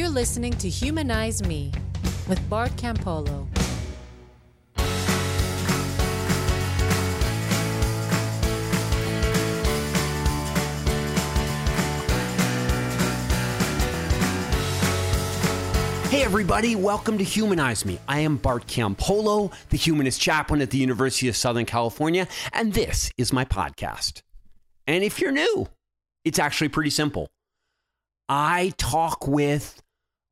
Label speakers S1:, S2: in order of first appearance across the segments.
S1: You're listening to Humanize Me with Bart Campolo.
S2: Hey, everybody, welcome to Humanize Me. I am Bart Campolo, the humanist chaplain at the University of Southern California, and this is my podcast. And if you're new, it's actually pretty simple. I talk with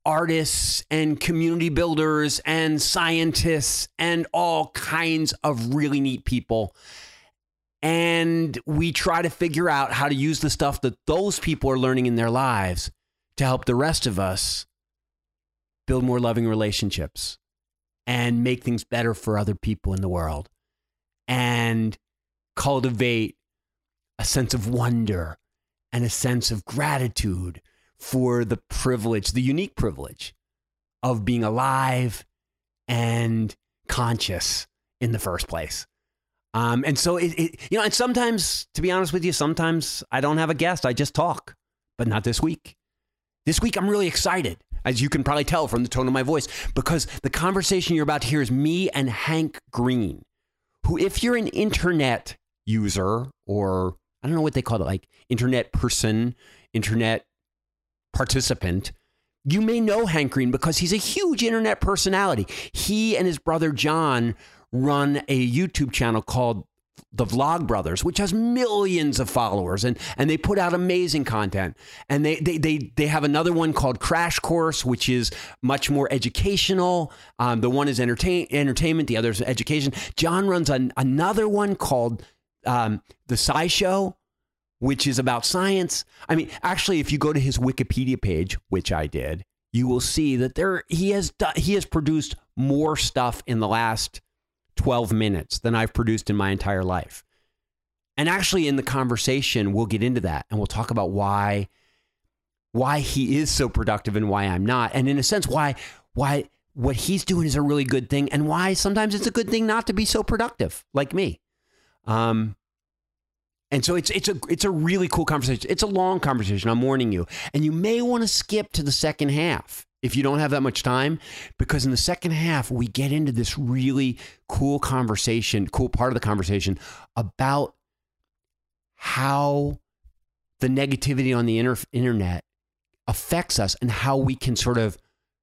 S2: artists and community builders and scientists and all kinds of really neat people. And we try to figure out how to use the stuff that those people are learning in their lives to help the rest of us build more loving relationships and make things better for other people in the world and cultivate a sense of wonder and a sense of gratitude for the privilege, the unique privilege of being alive and conscious in the first place. Um, and so it, it, you know, and sometimes, to be honest with you, sometimes I don't have a guest. I just talk, but not this week. This week, I'm really excited as you can probably tell from the tone of my voice, because the conversation you're about to hear is me and Hank Green, who, if you're an internet user or I don't know what they call it, like internet person, internet participant, you may know Hank Green because he's a huge internet personality. He and his brother John run a YouTube channel called the Vlog Brothers, which has millions of followers, and and they put out amazing content. And they they they they have another one called Crash Course, which is much more educational. Um, the one is entertain entertainment, the other is education. John runs an, another one called um, the SciShow, which is about science. I mean, actually, if you go to his Wikipedia page, which I did, you will see that there he has he has produced more stuff in the last 12 minutes than I've produced in my entire life. And actually in the conversation we'll get into that and we'll talk about why why he is so productive and why I'm not. And in a sense why why what he's doing is a really good thing and why sometimes it's a good thing not to be so productive like me. Um and so it's it's a it's a really cool conversation. It's a long conversation. I'm warning you. And you may want to skip to the second half if you don't have that much time, because in the second half, we get into this really cool conversation, cool part of the conversation about how the negativity on the inter- internet affects us and how we can sort of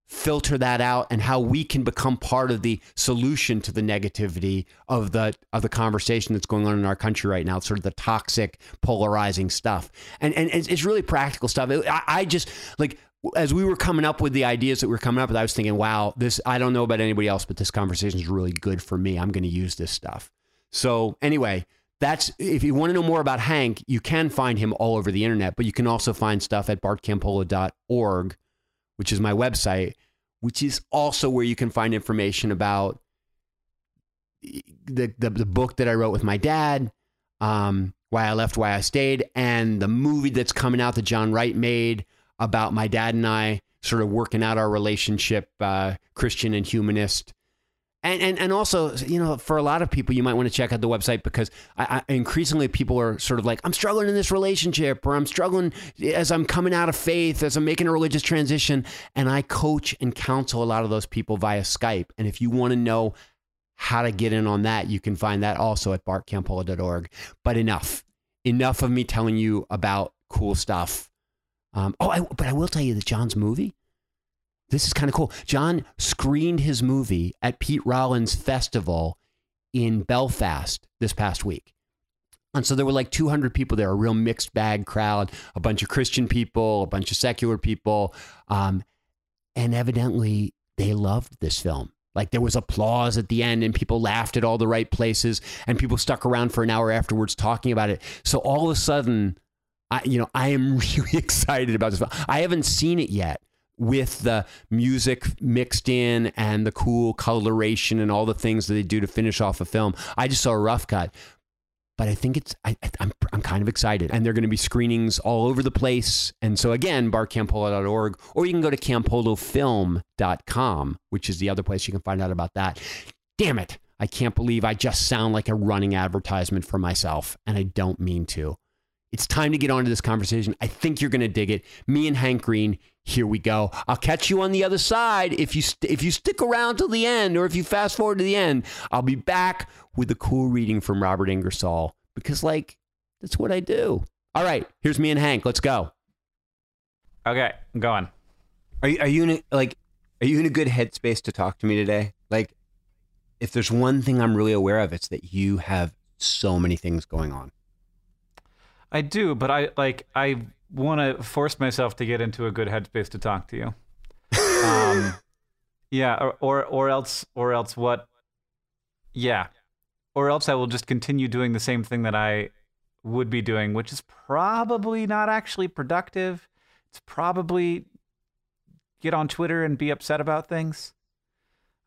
S2: filter that out and how we can become part of the solution to the negativity of the of the conversation that's going on in our country right now sort of the toxic polarizing stuff and and it's really practical stuff I, I just like as we were coming up with the ideas that we were coming up with, I was thinking, wow, this, I don't know about anybody else, but this conversation is really good for me. I'm going to use this stuff. So, anyway, that's if you want to know more about Hank, you can find him all over the internet, but you can also find stuff at bartcampolo.org, which is my website, which is also where you can find information about the, the, the book that I wrote with my dad, um, Why I Left, Why I Stayed, and the movie that's coming out that John Wright made about my dad and I sort of working out our relationship, uh, Christian and humanist. And, and, and also, you know, for a lot of people, you might want to check out the website because I, I, increasingly people are sort of like, I'm struggling in this relationship, or I'm struggling as I'm coming out of faith, as I'm making a religious transition. And I coach and counsel a lot of those people via Skype. And if you want to know how to get in on that, you can find that also at bartcampolo.org. But enough, enough of me telling you about cool stuff um, oh, I, but I will tell you that John's movie, this is kind of cool. John screened his movie at Pete Rollins Festival in Belfast this past week. And so there were like 200 people there, a real mixed bag crowd, a bunch of Christian people, a bunch of secular people. Um, and evidently they loved this film. Like there was applause at the end and people laughed at all the right places and people stuck around for an hour afterwards talking about it. So all of a sudden, I, you know, I am really excited about this. Film. I haven't seen it yet with the music mixed in and the cool coloration and all the things that they do to finish off a film. I just saw a rough cut, but I think it's I, am I'm, I'm kind of excited, and they're going to be screenings all over the place. And so again, bartcampolo.org, or you can go to campolofilm.com, which is the other place you can find out about that. Damn it! I can't believe I just sound like a running advertisement for myself, and I don't mean to. It's time to get on to this conversation. I think you're going to dig it. Me and Hank Green, here we go. I'll catch you on the other side if you st- if you stick around till the end, or if you fast forward to the end. I'll be back with a cool reading from Robert Ingersoll because, like, that's what I do. All right, here's me and Hank. Let's go.
S3: Okay, I'm going.
S2: Are you, are you in a, like are you in a good headspace to talk to me today? Like, if there's one thing I'm really aware of, it's that you have so many things going on.
S3: I do, but I like I want to force myself to get into a good headspace to talk to you. Um, yeah, or, or or else or else what? Yeah, or else I will just continue doing the same thing that I would be doing, which is probably not actually productive. It's probably get on Twitter and be upset about things.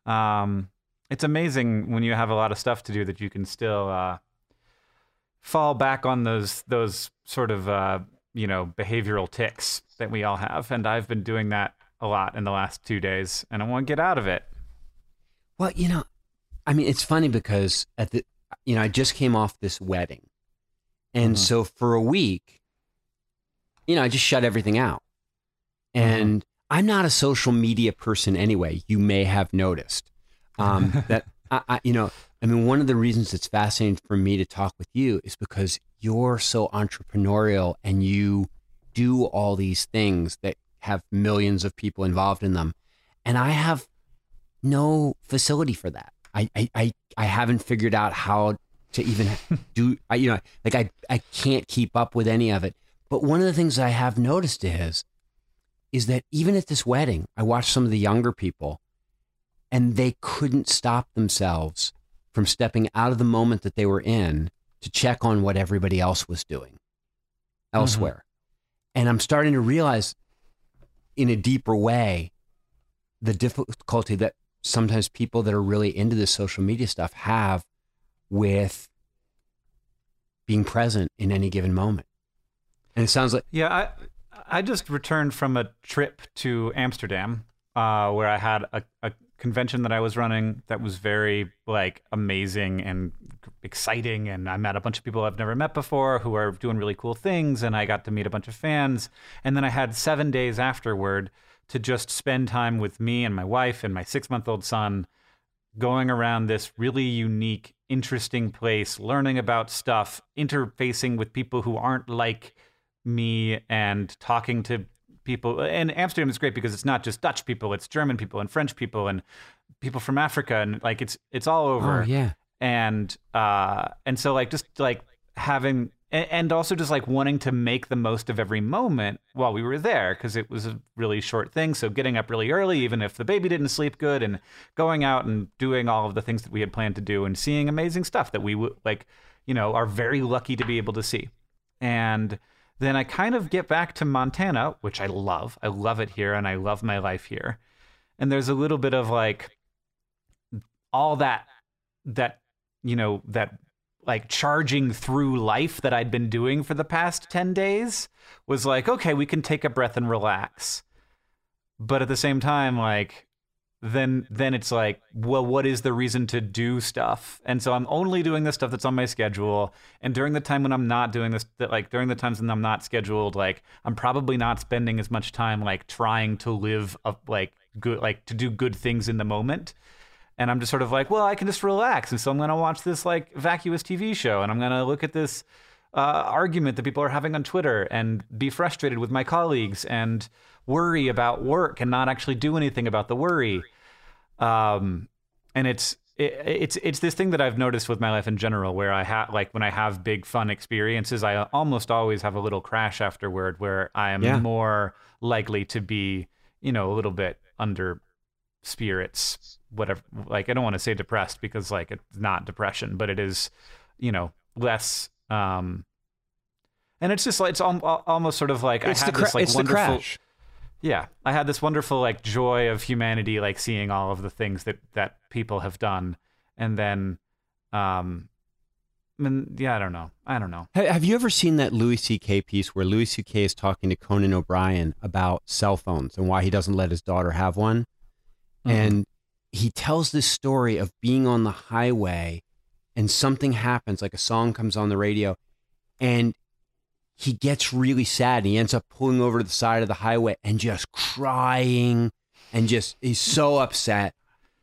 S3: Um, it's amazing when you have a lot of stuff to do that you can still uh, fall back on those those sort of uh, you know behavioral tics that we all have, and I've been doing that a lot in the last two days, and I want to get out of it.
S2: Well, you know, I mean, it's funny because at the, you know, I just came off this wedding, and
S3: Mhm.
S2: so for a week, you know, I just shut everything out, and I'm not a social media person anyway. You may have noticed um, that I, I, you know, I mean, one of the reasons it's fascinating for me to talk with you is because you're so entrepreneurial and you do all these things that have millions of people involved in them, and I have no facility for that. I, I, I, I haven't figured out how to even do, I, you know, like I, I can't keep up with any of it. But one of the things I have noticed is, is that even at this wedding, I watched some of the younger people and they couldn't stop themselves from stepping out of the moment that they were in to check on what everybody else was doing elsewhere. And I'm starting to realize in a deeper way the difficulty that sometimes people that are really into this social media stuff have with being present in any given moment. And it sounds like
S3: Yeah, I I just returned from a trip to Amsterdam, uh, where I had a, a convention that I was running that was very like amazing and exciting, and I met a bunch of people I've never met before who are doing really cool things, and I got to meet a bunch of fans, and then I had seven days afterward to just spend time with me and my wife and my six month old son going around this really unique, interesting place, learning about stuff, interfacing with people who aren't like me, and talking to people. And Amsterdam is great because it's not just Dutch people; it's German people and French people and people from Africa, and like it's it's all oh, over
S2: oh yeah.
S3: And uh and so like just like having and also just like wanting to make the most of every moment while we were there because it was a really short thing so getting up really early even if the baby didn't sleep good and going out and doing all of the things that we had planned to do and seeing amazing stuff that we would like you know are very lucky to be able to see and then I kind of get back to Montana, which I love. I love it here and I love my life here. And there's a little bit of like all that that you know that like charging through life that I'd been doing for the past 10 days was like okay we can take a breath and relax. But at the same time like then then it's like well what is the reason to do stuff? And so i'm only doing the stuff that's on my schedule. And during the time when i'm not doing this that like during the times when i'm not scheduled like i'm probably not spending as much time like trying to live a like good like to do good things in the moment and I'm just sort of like, well, I can just relax, and so I'm gonna watch this like vacuous TV show, and I'm gonna look at this uh, argument that people are having on Twitter, and be frustrated with my colleagues, and worry about work, and not actually do anything about the worry. Um, and it's it, it's it's this thing that I've noticed with my life in general, where I have like when I have big fun experiences, I almost always have a little crash afterward, where I am
S2: Yeah.
S3: more likely to be, you know, a little bit under spirits whatever like i don't want to say depressed because like it's not depression but it is you know less um and it's just like it's al- almost sort of like
S2: It's
S3: i had
S2: cra-
S3: this like wonderful yeah i had this wonderful like joy of humanity like seeing all of the things that that people have done and then um I mean, yeah i don't know i don't know
S2: Have you ever seen that Louis C.K. piece where Louis C.K. is talking to Conan O'Brien about cell phones and why he doesn't let his daughter have one?
S3: Mhm.
S2: And he tells this story of being on the highway and something happens, like a song comes on the radio, and he gets really sad. He ends up pulling over to the side of the highway and just crying and just he's so upset.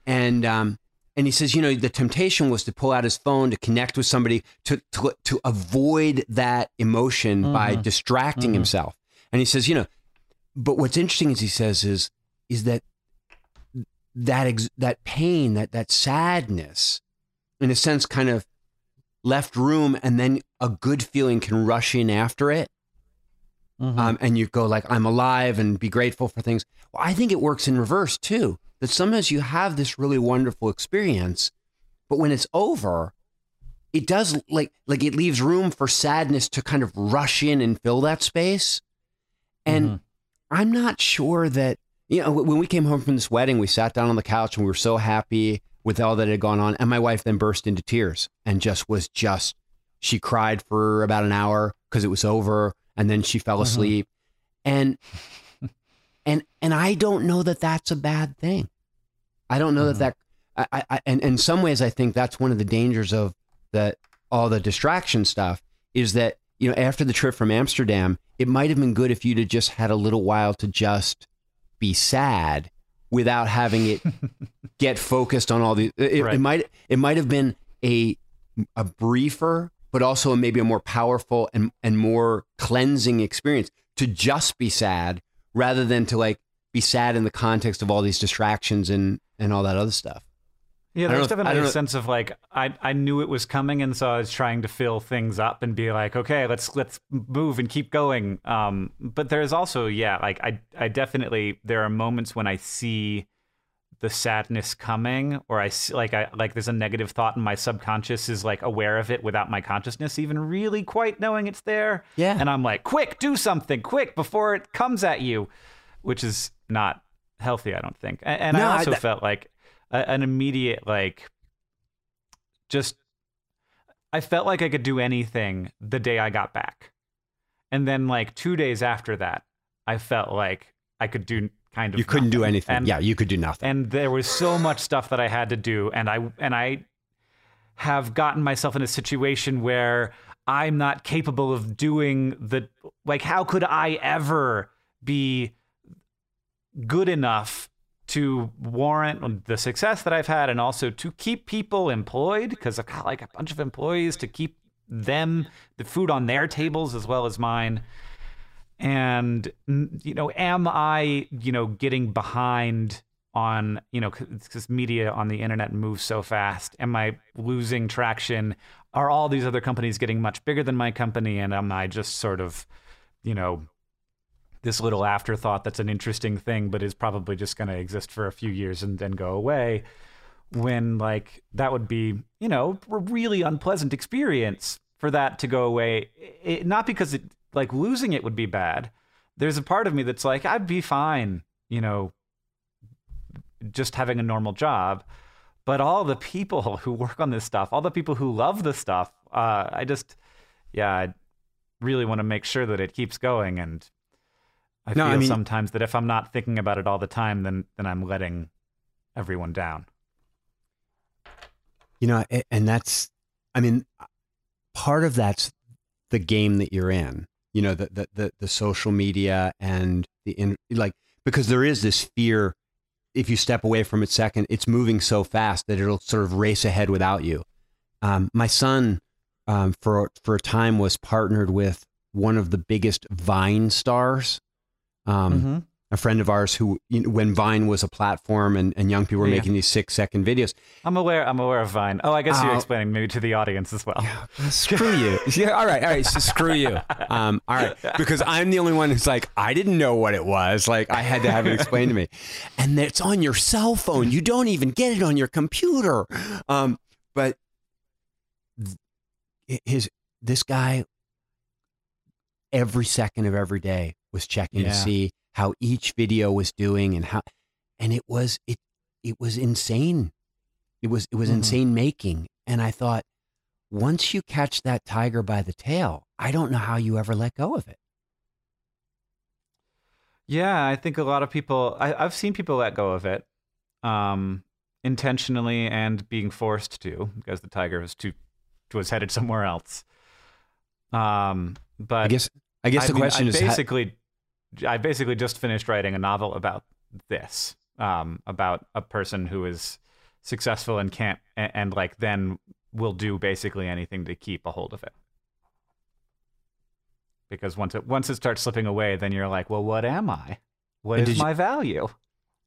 S2: And um, and he says, you know, the temptation was to pull out his phone to connect with somebody to to, to avoid that emotion mm-hmm. by distracting mm-hmm. himself. And he says, you know, but what's interesting is he says is is that that ex- that pain, that that sadness, in a sense, kind of left room, and then a good feeling can rush in after it. Mm-hmm. Um, and you go like, "I'm alive," and be grateful for things. Well, I think it works in reverse too. That sometimes you have this really wonderful experience, but when it's over, it does like like it leaves room for sadness to kind of rush in and fill that space. And mm-hmm. I'm not sure that you know when we came home from this wedding, we sat down on the couch and we were so happy with all that had gone on. And my wife then burst into tears and just was just, she cried for about an hour because it was over. And then she fell mm-hmm. asleep. And, and, and I don't know that that's a bad thing. I don't know mm-hmm. that that, I, I, and in some ways, I think that's one of the dangers of that all the distraction stuff is that, you know, after the trip from Amsterdam, it might have been good if you'd have just had a little while to just be sad without having it get focused on all the it, right. it, might it might have been a a briefer but also maybe a more powerful and and more cleansing experience to just be sad rather than to like be sad in the context of all these distractions and and all that other stuff
S3: yeah, there's definitely a sense of like I, I knew it was coming, and so I was trying to fill things up and be like, okay, let's let's move and keep going. Um, but there's also yeah, like I I definitely there are moments when I see the sadness coming, or I see like I like there's a negative thought, and my subconscious is like aware of it without my consciousness even really quite knowing it's there.
S2: Yeah,
S3: and I'm like, quick, do something, quick before it comes at you, which is not healthy, I don't think. And, and no, I also I, that- felt like a, an immediate like just I felt like I could do anything the day I got back. And then like 2 days after that, I felt like I could do kind of
S2: You couldn't
S3: nothing.
S2: do anything. And, yeah, you could do nothing.
S3: And there was so much stuff that I had to do and I and I have gotten myself in a situation where I'm not capable of doing the like how could I ever be good enough to warrant the success that I've had and also to keep people employed because I've got like a bunch of employees to keep them the food on their tables as well as mine. And you know, am I, you know, getting behind on, you know, because media on the internet moves so fast? Am I losing traction? Are all these other companies getting much bigger than my company? And am I just sort of, you know, this little afterthought that's an interesting thing, but is probably just going to exist for a few years and then go away. When like that would be, you know, a really unpleasant experience for that to go away. It, not because it like losing it would be bad. There's a part of me that's like I'd be fine, you know, just having a normal job. But all the people who work on this stuff, all the people who love the stuff, uh, I just, yeah, I really want to make sure that it keeps going and I no, feel I mean, sometimes that if I'm not thinking about it all the time, then then I'm letting everyone down.
S2: You know, and that's, I mean, part of that's the game that you're in. You know, the the the, the social media and the in like because there is this fear. If you step away from it second, it's moving so fast that it'll sort of race ahead without you. Um, my son, um, for for a time, was partnered with one of the biggest Vine stars um, mm-hmm. A friend of ours who, you know, when Vine was a platform and, and young people were yeah. making these six second videos.
S3: I'm aware. I'm aware of Vine. Oh, I guess you're uh, explaining maybe to the audience as well.
S2: Yeah, screw you. Yeah. All right. All right. So screw you. Um, all right. Because I'm the only one who's like, I didn't know what it was. Like I had to have it explained to me. And it's on your cell phone. You don't even get it on your computer. Um, but his this guy every second of every day was checking yeah. to see how each video was doing and how and it was it it was insane it was it was mm-hmm. insane making and i thought once you catch that tiger by the tail i don't know how you ever let go of it
S3: yeah i think a lot of people I, have seen people let go of it um intentionally and being forced to because the tiger was too was headed somewhere else um but
S2: I guess I guess
S3: I
S2: the
S3: mean,
S2: question
S3: I
S2: is,
S3: basically, I basically just finished writing a novel about this, um, about a person who is successful and can't, and, and like then will do basically anything to keep a hold of it. Because once it once it starts slipping away, then you're like, well, what am I? What
S2: And
S3: is
S2: did you-
S3: my value?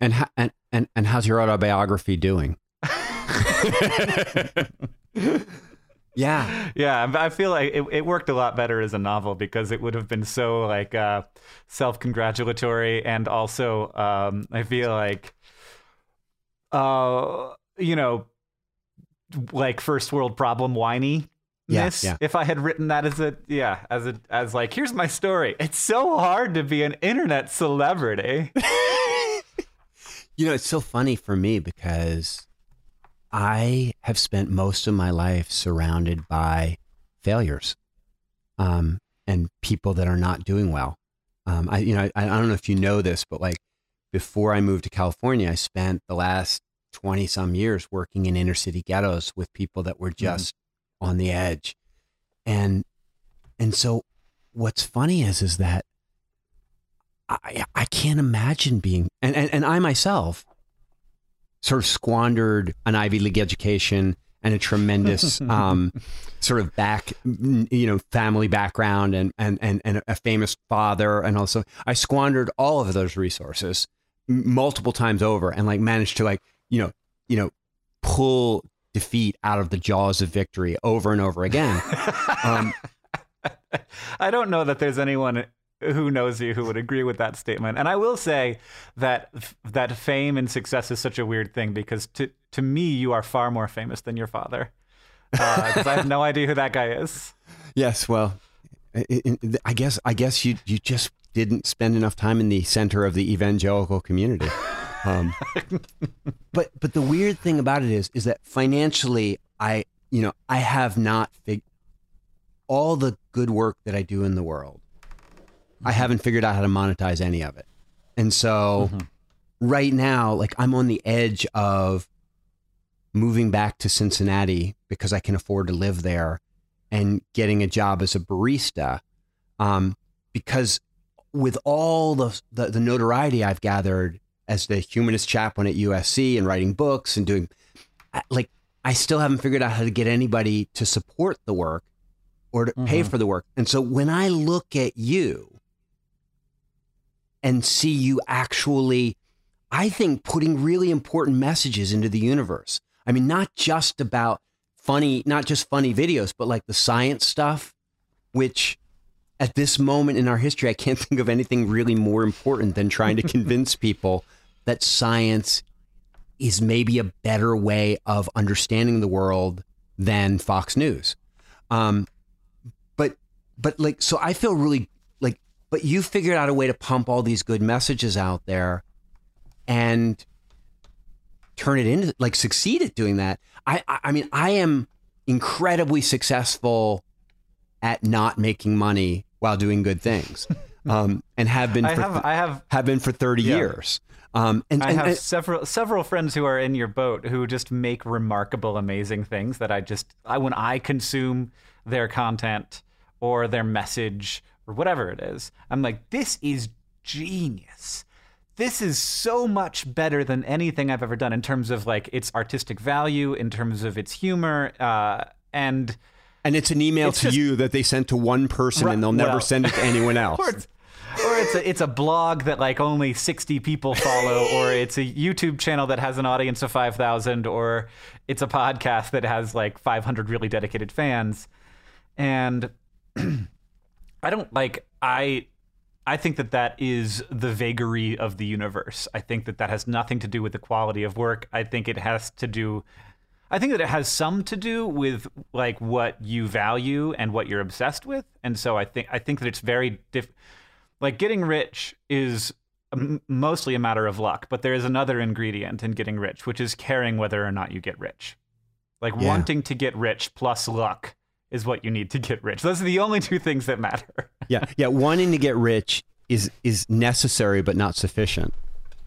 S2: and, ho- and and and how's your autobiography doing? yeah,
S3: Yeah, I feel like it, it worked a lot better as a novel because it would have been so like uh, self-congratulatory, and also um, I feel like, uh, you know, like first world problem whiny.
S2: Yeah, yeah.
S3: If I had written that as a yeah as a as like here's my story. It's so hard to be an internet celebrity.
S2: You know, it's so funny for me because I have spent most of my life surrounded by failures um, and people that are not doing well. Um, I, you know, I, I don't know if you know this, but like before I moved to California, I spent the last 20 some years working in inner city ghettos with people that were just on the edge. And, and so what's funny is, is that I, I can't imagine being, and, and, and I myself sort of squandered an Ivy League education and a tremendous um, sort of back, you know, family background and, and, and, and a famous father. And also I squandered all of those resources multiple times over and like managed to like, you know, you know, pull defeat out of the jaws of victory over and over again. Um,
S3: I don't know that there's anyone who knows you who would agree with that statement. And I will say that that fame and success is such a weird thing because to to me you are far more famous than your father. Because I have no idea who that guy is.
S2: Yes, well, I guess I guess you you just didn't spend enough time in the center of the evangelical community. Um, but but the weird thing about it is is that financially, I you know I have not fig- all the good work that I do in the world. I haven't figured out how to monetize any of it, and so right now, like I'm on the edge of moving back to Cincinnati because I can afford to live there and getting a job as a barista. Um, because with all the, the, the notoriety I've gathered as the humanist chaplain at USC and writing books and doing, like, I still haven't figured out how to get anybody to support the work or to pay for the work. And so when I look at you and see you actually, I think, putting really important messages into the universe. I mean, not just about funny, not just funny videos, but like the science stuff, which at this moment in our history, I can't think of anything really more important than trying to convince people that science is maybe a better way of understanding the world than Fox News. Um, but but like so I feel really but you figured out a way to pump all these good messages out there and turn it into like succeed at doing that. I I, I mean I am incredibly successful at not making money while doing good things. Um, and have been
S3: I
S2: for
S3: have I have
S2: have been for 30
S3: Yeah.
S2: years. Um, and,
S3: I
S2: and-
S3: have
S2: and-
S3: several several friends who are in your boat who just make remarkable, amazing things that I just I when I consume their content or their message or whatever it is, I'm like, this is genius. This is so much better than anything I've ever done in terms of like its artistic value, in terms of its humor, uh, and
S2: and it's an email
S3: It's
S2: to
S3: just-
S2: you that they sent to one person
S3: Right,
S2: and they'll never
S3: well-
S2: send it to anyone else.
S3: or it's, or it's a it's a blog that like only 60 people follow or it's a YouTube channel that has an audience of 5000 or it's a podcast that has like 500 really dedicated fans and I don't like I I think that that is the vagary of the universe. I think that that has nothing to do with the quality of work. I think it has to do I think that it has some to do with like what you value and what you're obsessed with. And so I think I think that it's very diff like getting rich is mostly a matter of luck, but there is another ingredient in getting rich, which is caring whether or not you get rich. Like
S2: Yeah.
S3: wanting to get rich plus luck is what you need to get rich. Those are the only two things that matter.
S2: yeah, yeah. Wanting to get rich is is necessary but not sufficient.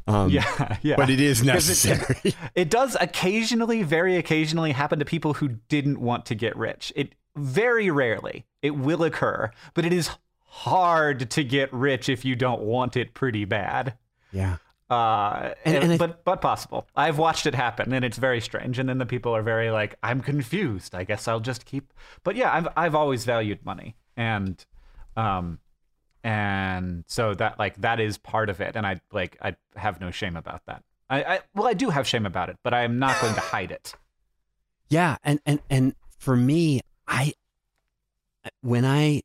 S2: Um,
S3: yeah, yeah.
S2: but it is
S3: Because it-
S2: necessary.
S3: It does occasionally, very occasionally, happen to people who didn't want to get rich. It very rarely. It will occur, but it is hard to get rich if you don't want it pretty bad.
S2: Yeah.
S3: Uh,
S2: And-
S3: and-
S2: and
S3: but but possible. I've watched it happen, and it's very strange. And then the people are very like, "I'm confused. I guess I'll just keep." But yeah, I've I've always valued money, and um, and so that like that is part of it, and I like I have no shame about that. I, I well, I do have shame about it, but I am not going to hide it.
S2: Yeah, and and and for me, I when I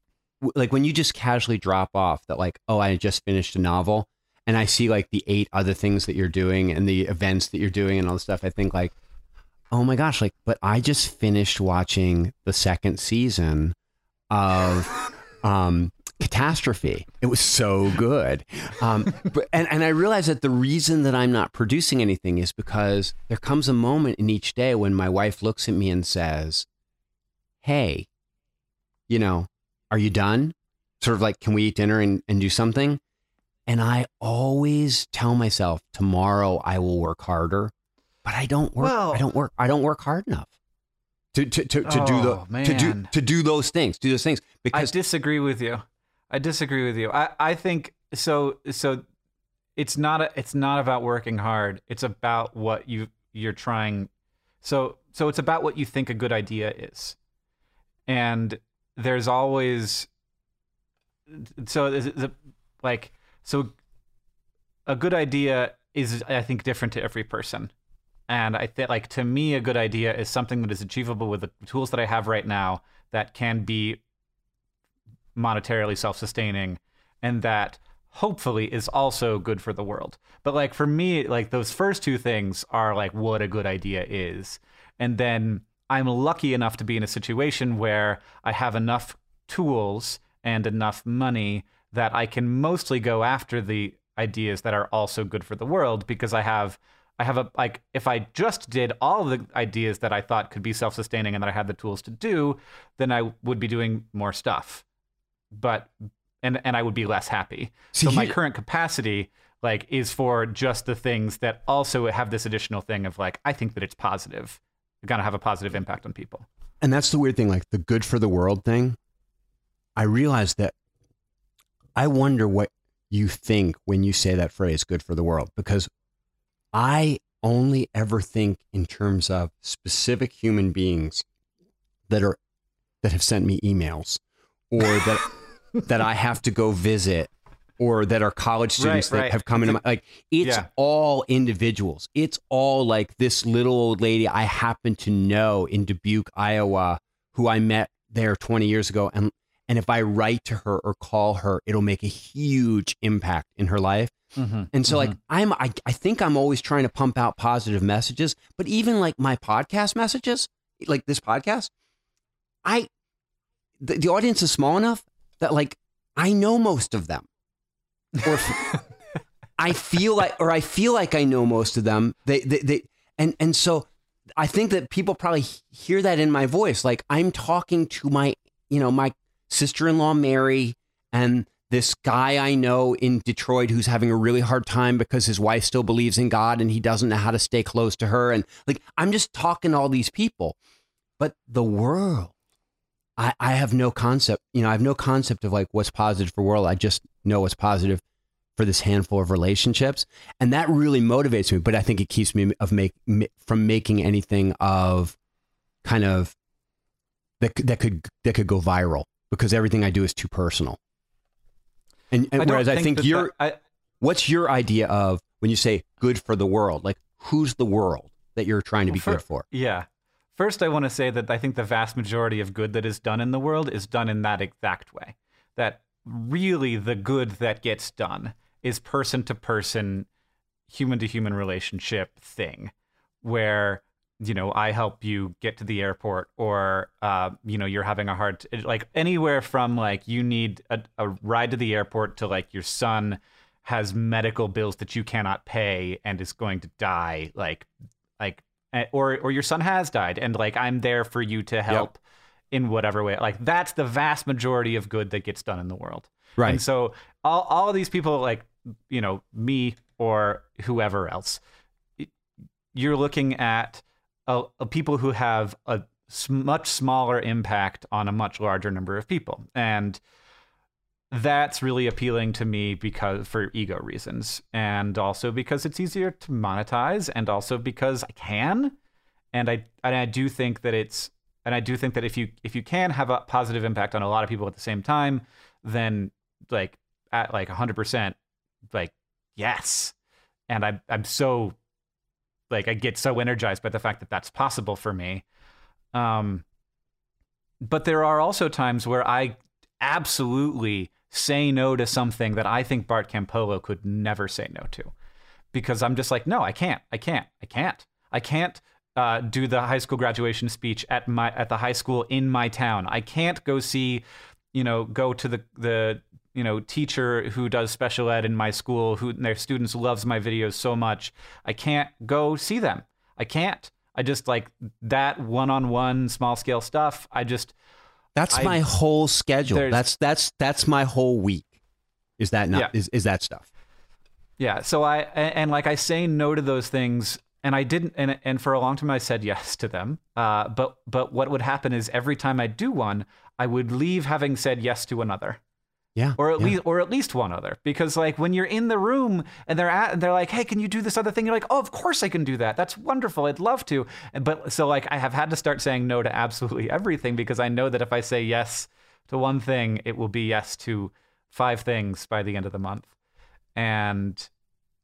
S2: like when you just casually drop off that like, oh, I just finished a novel, and I see like the eight other things that you're doing and the events that you're doing and all the stuff, I think like, oh my gosh, like, but I just finished watching the second season of um catastrophe. It was so good. Um but and, and i realized that the reason that i'm not producing anything is because there comes a moment in each day when my wife looks at me and says hey you know are you done? Sort of like can we eat dinner and, and do something and i always tell myself tomorrow i will work harder but i don't work
S3: Well-
S2: i don't work i don't work hard enough to, to, to, to do
S3: Oh,
S2: the to do to do those things do those things because I
S3: disagree with you. I disagree with you. I, I think so so it's not a, it's not about working hard. It's about what you you're trying so so it's about what you think a good idea is. And there's always so is it like so a good idea is I think different to every person. And I think like to me a good idea is something that is achievable with the tools that I have right now that can be monetarily self-sustaining and that hopefully is also good for the world. But like for me, like those first two things are like what a good idea is. And then I'm lucky enough to be in a situation where I have enough tools and enough money that I can mostly go after the ideas that are also good for the world because I have I have a like if I just did all the ideas that I thought could be self-sustaining and that I had the tools to do, then I would be doing more stuff. But and and I would be less happy.
S2: See,
S3: so my
S2: here-
S3: current capacity like is for just the things that also have this additional thing of like I think that it's positive. Gonna have a positive impact on people.
S2: and that's the weird thing like the good for the world thing i realized that i wonder what you think when you say that phrase good for the world because i only ever think in terms of specific human beings that are that have sent me emails or that that i have to go visit or that are college students
S3: Right,
S2: that
S3: right.
S2: have come into my like it's
S3: Yeah.
S2: all individuals it's all like this little old lady i happen to know in dubuque iowa who i met there 20 years ago and and if i write to her or call her it'll make a huge impact in her life
S3: Mm-hmm.
S2: and so like i'm I, I think i'm always trying to pump out positive messages but even like my podcast messages like this podcast i the, the audience is small enough that like i know most of them or if, I feel like, or I feel like I know most of them. They, they, they, and and so I think that people probably hear that in my voice. Like I'm talking to my, you know, my sister-in-law Mary and this guy I know in Detroit who's having a really hard time because his wife still believes in God and he doesn't know how to stay close to her. And like I'm just talking to all these people, but the world. I, I have no concept, you know, I have no concept of like what's positive for world. I just know what's positive for this handful of relationships, and that really motivates me. But I think it keeps me of make from making anything of kind of that that could that could go viral because everything I do is too personal. And, and
S3: don't
S2: whereas I think you're,
S3: that- I,
S2: what's your idea of when you say good for the world? Like who's the world that you're trying to be
S3: Well,
S2: good for?
S3: Yeah. First, I want to say that I think the vast majority of good that is done in the world is done in that exact way. That really the good that gets done is person to person, human to human relationship thing, where you know I help you get to the airport, or uh, you know you're having a hard t- like anywhere from like you need a, a ride to the airport to like your son has medical bills that you cannot pay and is going to die like like eh, or or your son has died and like I'm there for you to help in whatever way like that's the vast majority of good that gets done in the world
S2: Right.
S3: and so all all of these people like you know me or whoever else you're looking at a, people who have a much smaller impact on a much larger number of people. And that's really appealing to me because for ego reasons and also because it's easier to monetize and also because I can. And I and I do think that it's and I do think that if you if you can have a positive impact on a lot of people at the same time then like at like 100% like yes. And I I'm so like I get so energized by the fact that that's possible for me um but there are also times where I absolutely say no to something that I think Bart Campolo could never say no to. Because I'm just like, no, I can't. I can't. I can't. I can't uh, do the high school graduation speech at my at the high school in my town. I can't go see, you know, go to the the you know teacher who does special ed in my school who their students loves my videos so much. I can't go see them. I can't. I just like that one-on-one small scale stuff. I just
S2: that's
S3: I-
S2: my whole schedule. That's that's that's my whole week. Is that not
S3: Yeah.
S2: is, is that stuff?
S3: Yeah. So I and, and like I say no to those things, and I didn't, and and for a long time I said yes to them. Uh, but but what would happen is every time I do one, I would leave having said yes to another,
S2: Yeah.
S3: or at
S2: yeah.
S3: least or at least one other, because like when you're in the room and they're at, and they're like, hey, can you do this other thing? You're like, oh, of course I can do that. That's wonderful. I'd love to. And but so like I have had to start saying no to absolutely everything because I know that if I say yes to one thing, it will be yes to five things by the end of the month. And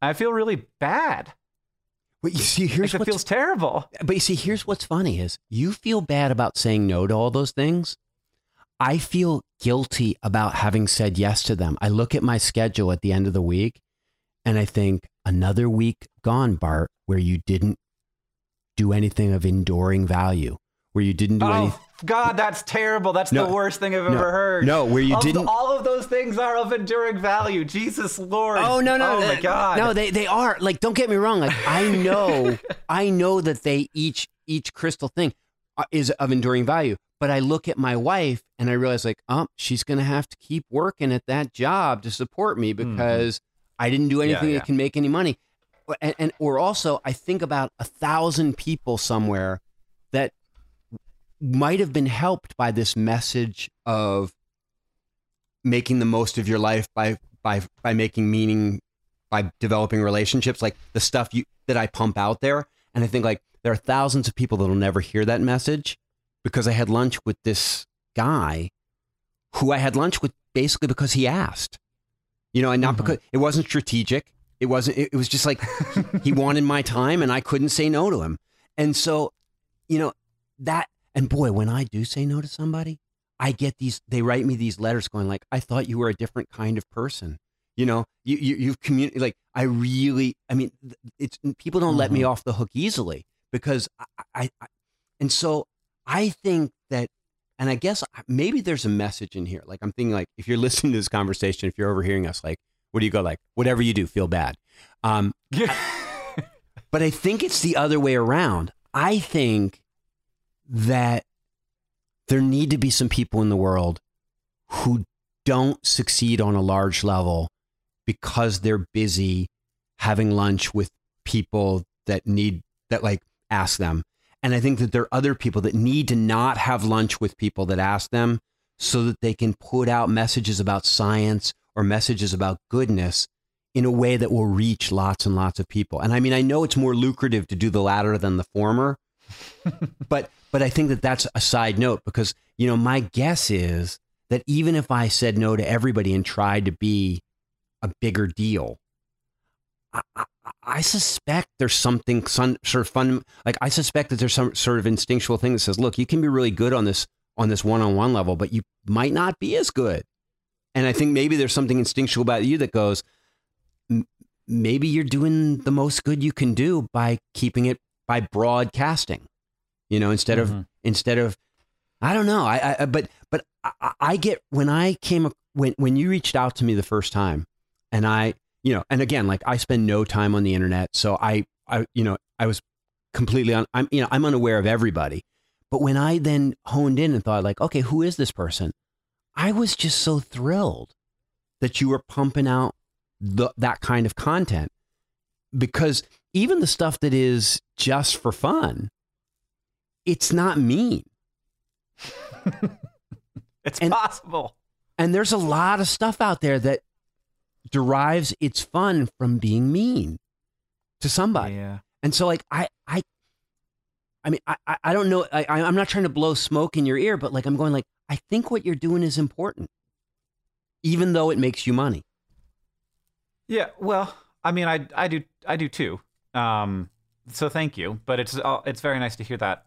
S3: I feel really bad.
S2: But you see, here's
S3: Like, it
S2: what's
S3: feels terrible.
S2: But you see, here's what's funny is you feel bad about saying no to all those things. I feel guilty about having said yes to them. I look at my schedule at the end of the week and I think another week gone, Bart, where you didn't do anything of enduring value, where you didn't do
S3: Oh
S2: anything.
S3: God, that's terrible. That's
S2: No,
S3: the worst thing I've
S2: no,
S3: ever heard.
S2: no, where you didn't-
S3: All of those things are of enduring value. Jesus Lord.
S2: Oh no no
S3: Oh my
S2: uh,
S3: God.
S2: no they they are like don't get me wrong like I know I know that they each each crystal thing Uh, is of enduring value. But I look at my wife and I realize like oh she's gonna have to keep working at that job to support me mm-hmm. because I didn't do anything
S3: yeah.
S2: that can make any money. And, and or also I think about a thousand people somewhere that might have been helped by this message of making the most of your life by by by making meaning by developing relationships like the stuff you that I pump out there. And I think like there are thousands of people that'll never hear that message because I had lunch with this guy who I had lunch with basically because he asked. You know and not
S3: Mhm.
S2: because it wasn't strategic. It wasn't it, was just like he wanted my time and I couldn't say no to him. And so you know that and boy when I do say no to somebody I get these, they write me these letters going like, I thought you were a different kind of person. You know, you, you, you've communicated, like, I really, I mean, it's, people don't let me off the hook easily because I, I, and so I think that, and I guess maybe there's a message in here. Like, I'm thinking like, if you're listening to this conversation, if you're overhearing us, like, what do you go like, whatever you do, feel bad. Um, but I think it's the other way around. I think that there need to be some people in the world who don't succeed on a large level because they're busy having lunch with people that need that like ask them. And I think that there are other people that need to not have lunch with people that ask them so that they can put out messages about science or messages about goodness in a way that will reach lots and lots of people. And I mean, I know it's more lucrative to do the latter than the former, but but I think that that's a side note because you know my guess is that even if I said no to everybody and tried to be a bigger deal, I, I, suspect there's something some sort of fun. Like I suspect that there's some sort of instinctual thing that says, look, you can be really good on this on this one on one level, but you might not be as good. And I think maybe there's something instinctual about you that goes, "M- maybe you're doing the most good you can do by keeping it by broadcasting, you know, instead of
S3: Mhm.
S2: instead of I don't know. I, I but but I, I- I get when I came when when you reached out to me the first time, and I you know, and again, like I spend no time on the internet, so I I you know I was completely on. I'm you know I'm unaware of everybody, but when I then honed in and thought like, okay, who is this person? I was just so thrilled that you were pumping out the, that kind of content because even the stuff that is just for fun, it's not mean.
S3: it's
S2: And-
S3: possible.
S2: And there's a lot of stuff out there that derives its fun from being mean to somebody.
S3: Yeah.
S2: And so like I I I mean I I- don't know I I'm not trying to blow smoke in your ear, but like I'm going like I think what you're doing is important. Even though it makes you money.
S3: Yeah, well, I mean, I I do I do too. Um, so thank you, but it's uh, it's very nice to hear that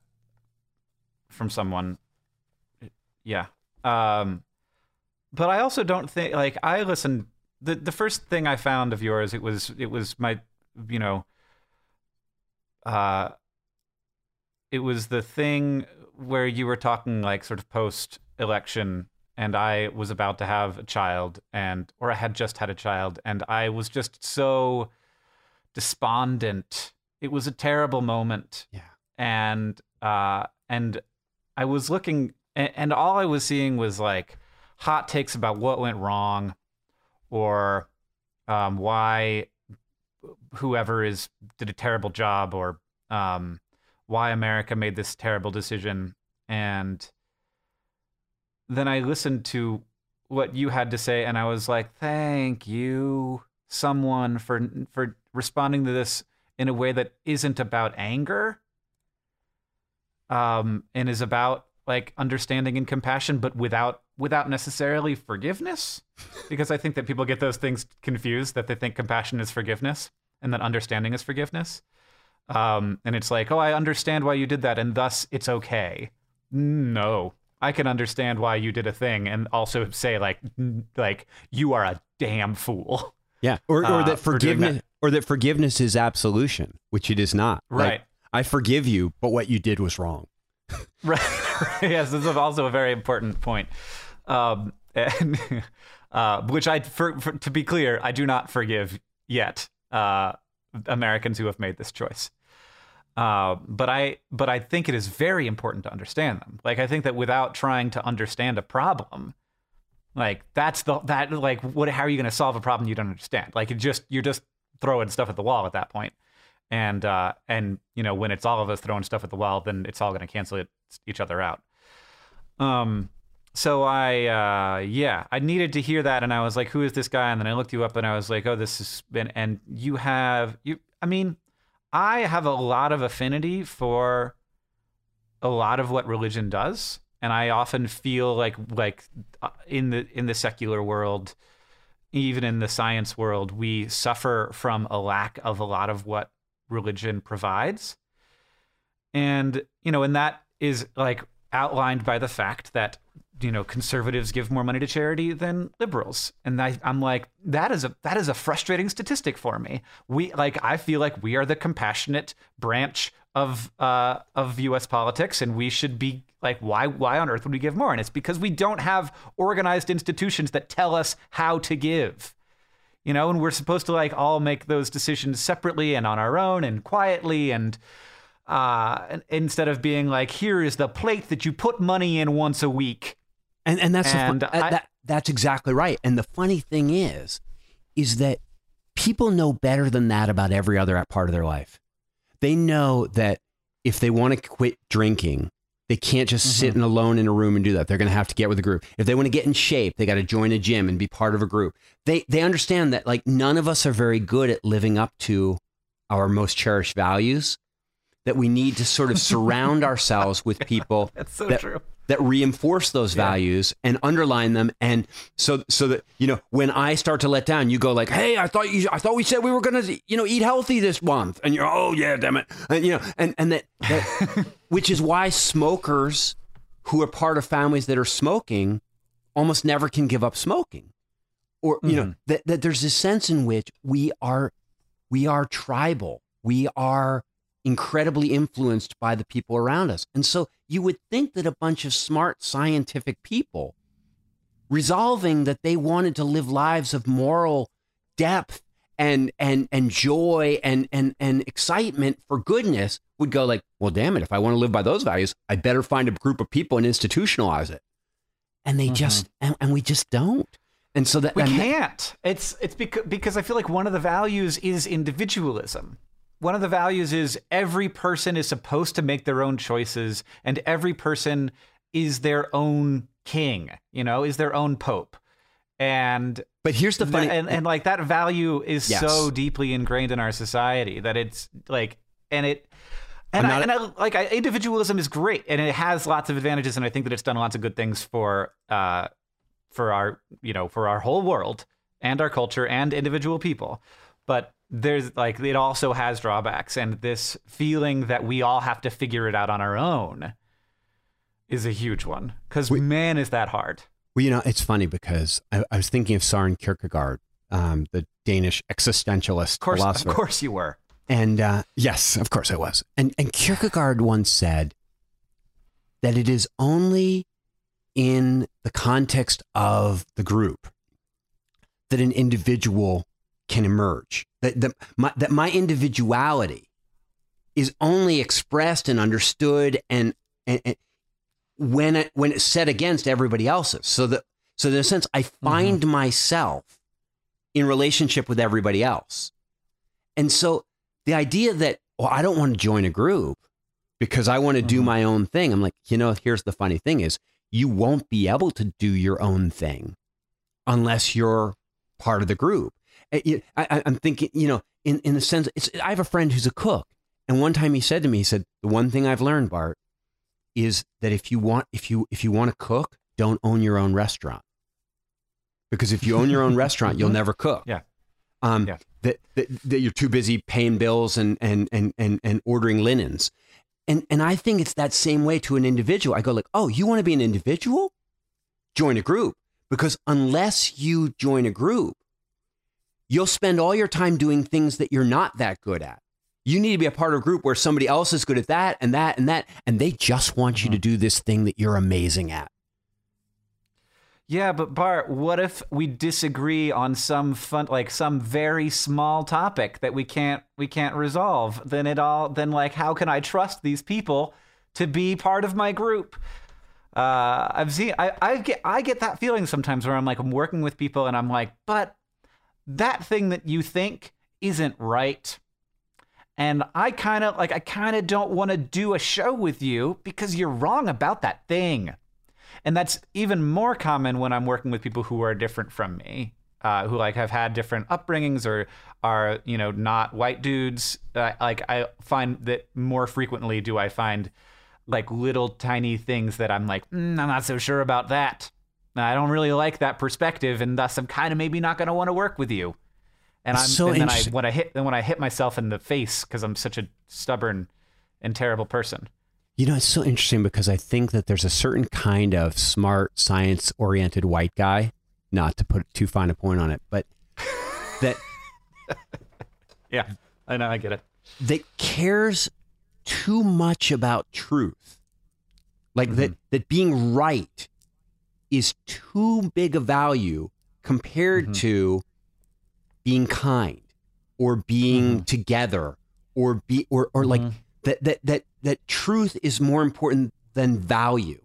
S3: from someone. Yeah. Um, but I also don't think like I listened. The The first thing I found of yours, it was it was my, you know, uh, it was the thing where you were talking like sort of post election and I was about to have a child and or I had just had a child and I was just so despondent. It was a terrible moment.
S2: Yeah.
S3: And uh and I was looking and, and all I was seeing was like hot takes about what went wrong or um why whoever is did a terrible job or um why America made this terrible decision. And then I listened to what you had to say and I was like, "Thank you someone for for responding to this in a way that isn't about anger um and is about like understanding and compassion but without without necessarily forgiveness because I think that people get those things confused that they think compassion is forgiveness and that understanding is forgiveness. Um and it's like, "Oh, I understand why you did that and thus it's okay." No, I can understand why you did a thing and also say like like you are a damn fool.
S2: Yeah. Or or
S3: Uh,
S2: that
S3: for
S2: forgiveness
S3: that.
S2: or that forgiveness is absolution, which it is not. Like,
S3: Right.
S2: I forgive you, but what you did was wrong.
S3: Right. yes, this is also a very important point. Um and uh which I for, for to be clear, I do not forgive yet uh Americans who have made this choice. Uh, but I but I think it is very important to understand them. Like I think that without trying to understand a problem, like that's the that like what how are you going to solve a problem you don't understand? Like it just you're just throwing stuff at the wall at that point. And uh and you know when it's all of us throwing stuff at the wall, then it's all going to cancel it, each other out. Um so I uh yeah, I needed to hear that and I was like who is this guy? And then I looked you up and I was like oh this has been and you have you I mean I have a lot of affinity for a lot of what religion does, and I often feel like like uh, in the in the secular world, even in the science world, we suffer from a lack of a lot of what religion provides, and you know, and that is like outlined by the fact that you know conservatives give more money to charity than liberals. And I, i'm like that is a that is a frustrating statistic for me. We like i feel like we are the compassionate branch of uh of us politics and we should be like why why on earth would we give more? And it's because we don't have organized institutions that tell us how to give. You know and we're supposed to like all make those decisions separately and on our own and quietly and uh instead of being like here is the plate that you put money in once a week
S2: And and that's the
S3: And
S2: uh,
S3: I-
S2: that that's exactly right. And the funny thing is, is that people know better than that about every other part of their life. They know that if they want to quit drinking, they can't just sit
S3: Mm-hmm.
S2: in alone in a room and do that. They're going to have to get with a group. If they want to get in shape, they got to join a gym and be part of a group. They they understand that like none of us are very good at living up to our most cherished values. That we need to sort of surround ourselves with people
S3: that's so
S2: that,
S3: true.
S2: that reinforce those
S3: Yeah.
S2: values and underline them. And so so that you know when i start to let down you go like hey i thought you i thought we said we were gonna you know eat healthy this month. And you're oh yeah damn it. And you know and and that, that which is why smokers who are part of families that are smoking almost never can give up smoking. Or you know mm-hmm. that, that there's this sense in which we are we are tribal. We are incredibly influenced by the people around us. And so you would think that a bunch of smart scientific people resolving that they wanted to live lives of moral depth and and and joy and and and excitement for goodness would go like well damn it if i want to live by those values i better find a group of people and institutionalize it. And they just mm-hmm. and, and we just don't. And so that
S3: we can't. It's it's because because i feel like one of the values is individualism one of the values is every person is supposed to make their own choices and every person is their own king you know is their own pope and
S2: But here's the funny
S3: and, and like that value is
S2: Yes.
S3: so deeply ingrained in our society that it's like and it and, I, and I, like I, individualism is great and it has lots of advantages and I think that it's done lots of good things for uh for our you know for our whole world and our culture and individual people but there's like it also has drawbacks and this feeling that we all have to figure it out on our own is a huge one because man is that hard
S2: Well, you know, it's funny because I, I was thinking of Søren Kierkegaard, um, the Danish existentialist
S3: of course
S2: philosopher.
S3: of course you were
S2: And uh, yes, of course I was. And, and Kierkegaard once said that it is only in the context of the group that an individual can emerge. That, that, my, that my individuality is only expressed and understood and, and, and when it, when it's set against everybody else's. So that so in a sense, I find myself in relationship with everybody else. And so the idea that, well, I don't want to join a group because I want to do
S3: Mhm.
S2: my own thing. I'm like, you know, here's the funny thing is you won't be able to do your own thing unless you're part of the group. You- I, I, I'm thinking, you know, in, in the sense, it's, I have a friend who's a cook. And one time he said to me, he said, the one thing I've learned, Bart, is that if you want, if you, if you want to cook, don't own your own restaurant. Because if you own your own restaurant, you'll never cook.
S3: Yeah.
S2: Um,
S3: Yeah.
S2: That, that, that you're too busy paying bills and, and, and, and, and ordering linens. And, and I think it's that same way to an individual. I go like, oh, you want to be an individual? Join a group. Because unless you join a group, you'll spend all your time doing things that you're not that good at. You need to be a part of a group where somebody else is good at that and that and that, and they just want you to do this thing that you're amazing at.
S3: Yeah, but Bart, what if we disagree on some fun like some very small topic that we can't we can't resolve? Then it all then like how can I trust these people to be part of my group? Uh, I've seen I, I get I get that feeling sometimes where I'm like I'm working with people and I'm like, but that thing that you think isn't right. And I kind of like I kind of don't want to do a show with you because you're wrong about that thing. And that's even more common when I'm working with people who are different from me, uh, who like have had different upbringings or are you know not white dudes. Uh, like I find that more frequently do I find like little tiny things that I'm like mm, I'm not so sure about that. I don't really like that perspective, and thus I'm kind of maybe not going to want to work with you. And I'm
S2: So
S3: and then I when I hit then when I hit myself in the face because I'm such a stubborn and terrible person.
S2: You know, it's so interesting because I think that there's a certain kind of smart, science oriented white guy, not to put too fine a point on it, but that
S3: Yeah, I know, I get it.
S2: that cares too much about truth. Like that mm-hmm. that being right is too big a value compared mm-hmm. to being kind or being mm-hmm. together or be or or like mm-hmm. that that that that truth is more important than value.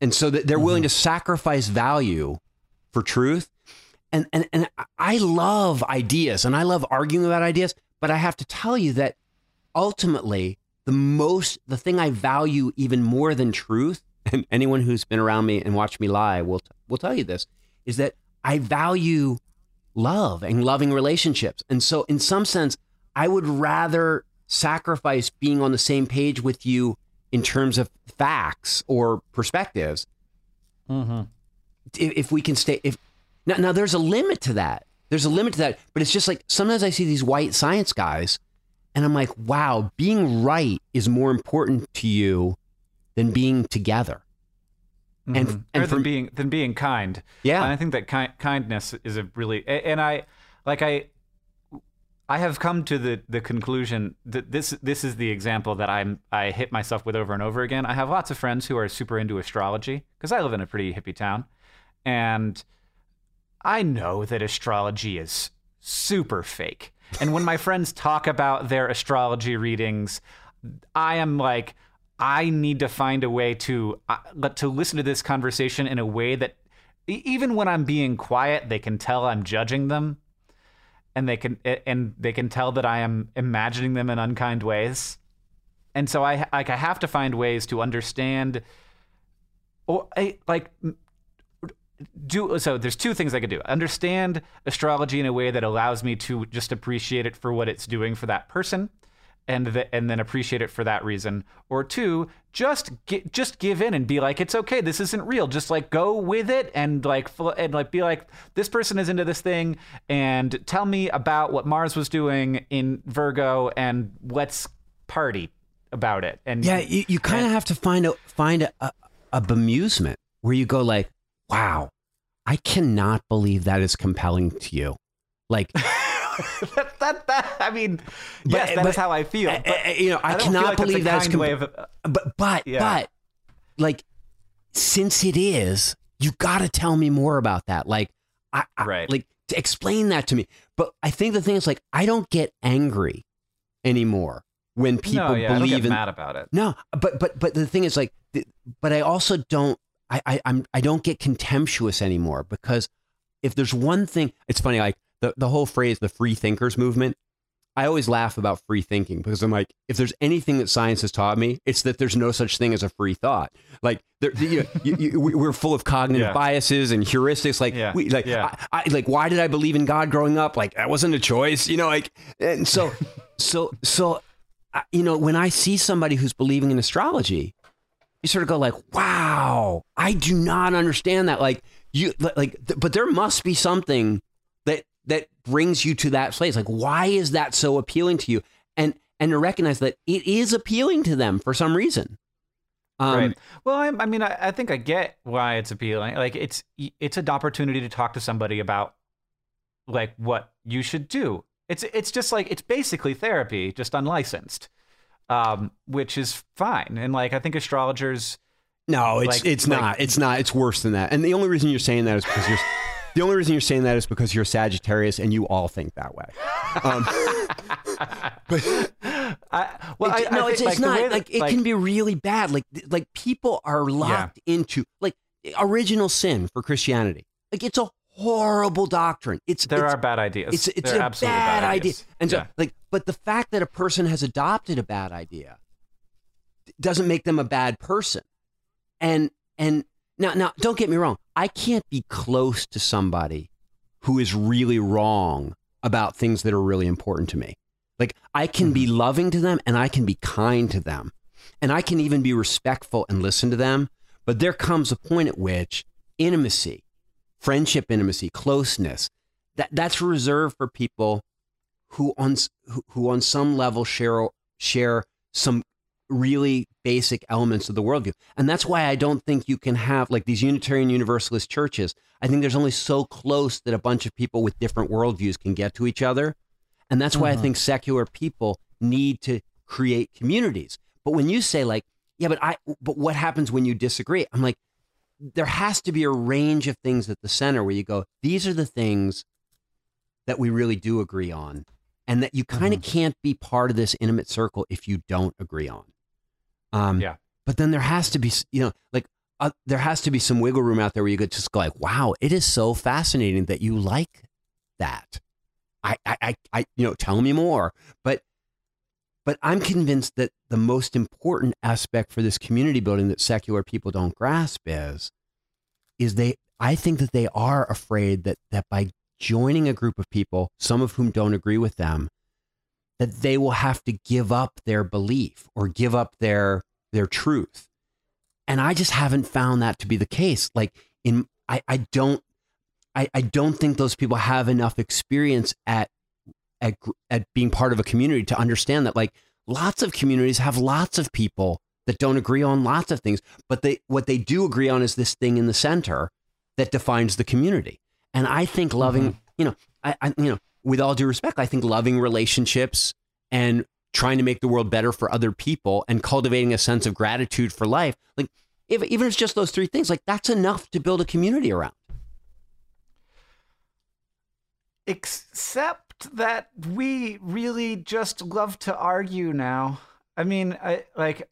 S2: And so that they're willing to sacrifice value for truth. And and and I love ideas and I love arguing about ideas, but I have to tell you that ultimately the most the thing I value even more than truth, and anyone who's been around me and watched me lie will will tell you this, is that I value love and loving relationships. And so in some sense, I would rather sacrifice being on the same page with you in terms of facts or perspectives
S3: Mm-hmm.
S2: if, if we can stay if now, now there's a limit to that there's a limit to that but it's just like sometimes i see these white science guys and i'm like wow being right is more important to you than being together And-
S3: and,
S2: and
S3: or than being than being kind.
S2: Yeah.
S3: and I think that ki- kindness is a really and I like I I have come to the the conclusion that this this is the example that I'm I hit myself with over and over again. I have lots of friends who are super into astrology because I live in a pretty hippie town, and I know that astrology is super fake. And when my friends talk about their astrology readings, I am like, I need to find a way to uh, to listen to this conversation in a way that even when I'm being quiet, they can tell I'm judging them, and they can and they can tell that I am imagining them in unkind ways. And so I like I have to find ways to understand, or I, like do so there's two things I could do. Understand astrology in a way that allows me to just appreciate it for what it's doing for that person and the, and then appreciate it for that reason. Or two, just just give in and be like it's okay, this isn't real. Just like go with it and like and like be like this person is into this thing and tell me about what Mars was doing in Virgo and let's party about it. And
S2: Yeah, you, you kind of have to find a find a, a, a bemusement where you go like, "Wow, I cannot believe that is compelling to you." Like,
S3: that, that, that, I mean, yes, that is
S2: but-
S3: how I feel.
S2: uh,
S3: But
S2: uh, you know, I,
S3: feel
S2: cannot
S3: like that's
S2: believe that is
S3: kind
S2: com-
S3: way of,
S2: but but
S3: Yeah.
S2: but like since it is, you got to tell me more about that. Like, I, I
S3: Right.
S2: like to explain that to me. But I think the thing is like I don't get angry anymore when people
S3: no, yeah, I
S2: believe in
S3: mad about it.
S2: No, but but but the thing is like, but I also don't. I, I I'm I don't get contemptuous anymore because if there's one thing, it's funny. Like the the whole phrase, the free thinkers movement. I always laugh about free thinking because I'm like, if there's anything that science has taught me, it's that there's no such thing as a free thought. Like, there, you know, you, you, we- we're full of cognitive
S3: Yeah.
S2: biases and heuristics. Like,
S3: Yeah.
S2: we, like,
S3: Yeah.
S2: I, I, like, why did I believe in God growing up? Like, that wasn't a choice, you know. Like, and so, so, so, I- you know, when I see somebody who's believing in astrology, you sort of go like, "Wow, I do not understand that." Like you, like, but there must be something that brings you to that place. Like, why is that so appealing to you? And and to recognize that it is appealing to them for some reason. Um,
S3: right. Well, I, I mean, I, I think I get why it's appealing. Like, it's it's an opportunity to talk to somebody about like what you should do. It's it's just like it's basically therapy, just unlicensed, um, which is fine. And like, I think astrologers.
S2: No, it's
S3: Like-
S2: it's
S3: like-
S2: not. It's not. It's worse than that. And the only reason you're saying that is because you're. The only reason you're saying that is because you're Sagittarius and you all think that way. Um,
S3: I, well,
S2: It-
S3: I
S2: no,
S3: think,
S2: it's,
S3: like,
S2: it's not
S3: that-
S2: like it can be really bad. Like like people are locked into like original sin for Christianity. Like it's a horrible doctrine. It's
S3: There
S2: it's,
S3: are bad ideas.
S2: it's it's
S3: There
S2: a
S3: absolutely
S2: bad, idea. And so
S3: Yeah.
S2: like, but the fact that a person has adopted a bad idea doesn't make them a bad person. And and now now don't get me wrong. I can't be close to somebody who is really wrong about things that are really important to me. Like I can be mm-hmm. loving to them and I can be kind to them. And I can even be respectful and listen to them, but there comes a point at which intimacy, friendship intimacy, closeness, that that's reserved for people who on who, who on some level share share some really basic elements of the worldview. And that's why I don't think you can have like these Unitarian Universalist churches. I think there's only so close that a bunch of people with different worldviews can get to each other. And that's why I mm-hmm. think secular people need to create communities. But when you say like, yeah, but I but what happens when you disagree? I'm like, there has to be a range of things at the center where you go, these are the things that we really do agree on. And that you kind of mm-hmm. can't be part of this intimate circle if you don't agree on. Um,
S3: Yeah.
S2: But then there has to be, you know, like uh, there has to be some wiggle room out there where you could just go like, wow, it is so fascinating that you like that. I, I, I, I, you know, tell me more. But, but I'm convinced that the most important aspect for this community building that secular people don't grasp is, is they. I think that they are afraid that that by joining a group of people, some of whom don't agree with them, that they will have to give up their belief or give up their their truth. And I just haven't found that to be the case. Like in I, I don't I, I don't think those people have enough experience at at at being part of a community to understand that like lots of communities have lots of people that don't agree on lots of things, but they what they do agree on is this thing in the center that defines the community. And I think loving, mm-hmm. you know, I, I you know, with all due respect, I think loving relationships and trying to make the world better for other people and cultivating a sense of gratitude for life, like if, even if it's just those three things, like that's enough to build a community around.
S3: except that we really just love to argue now. I mean, I like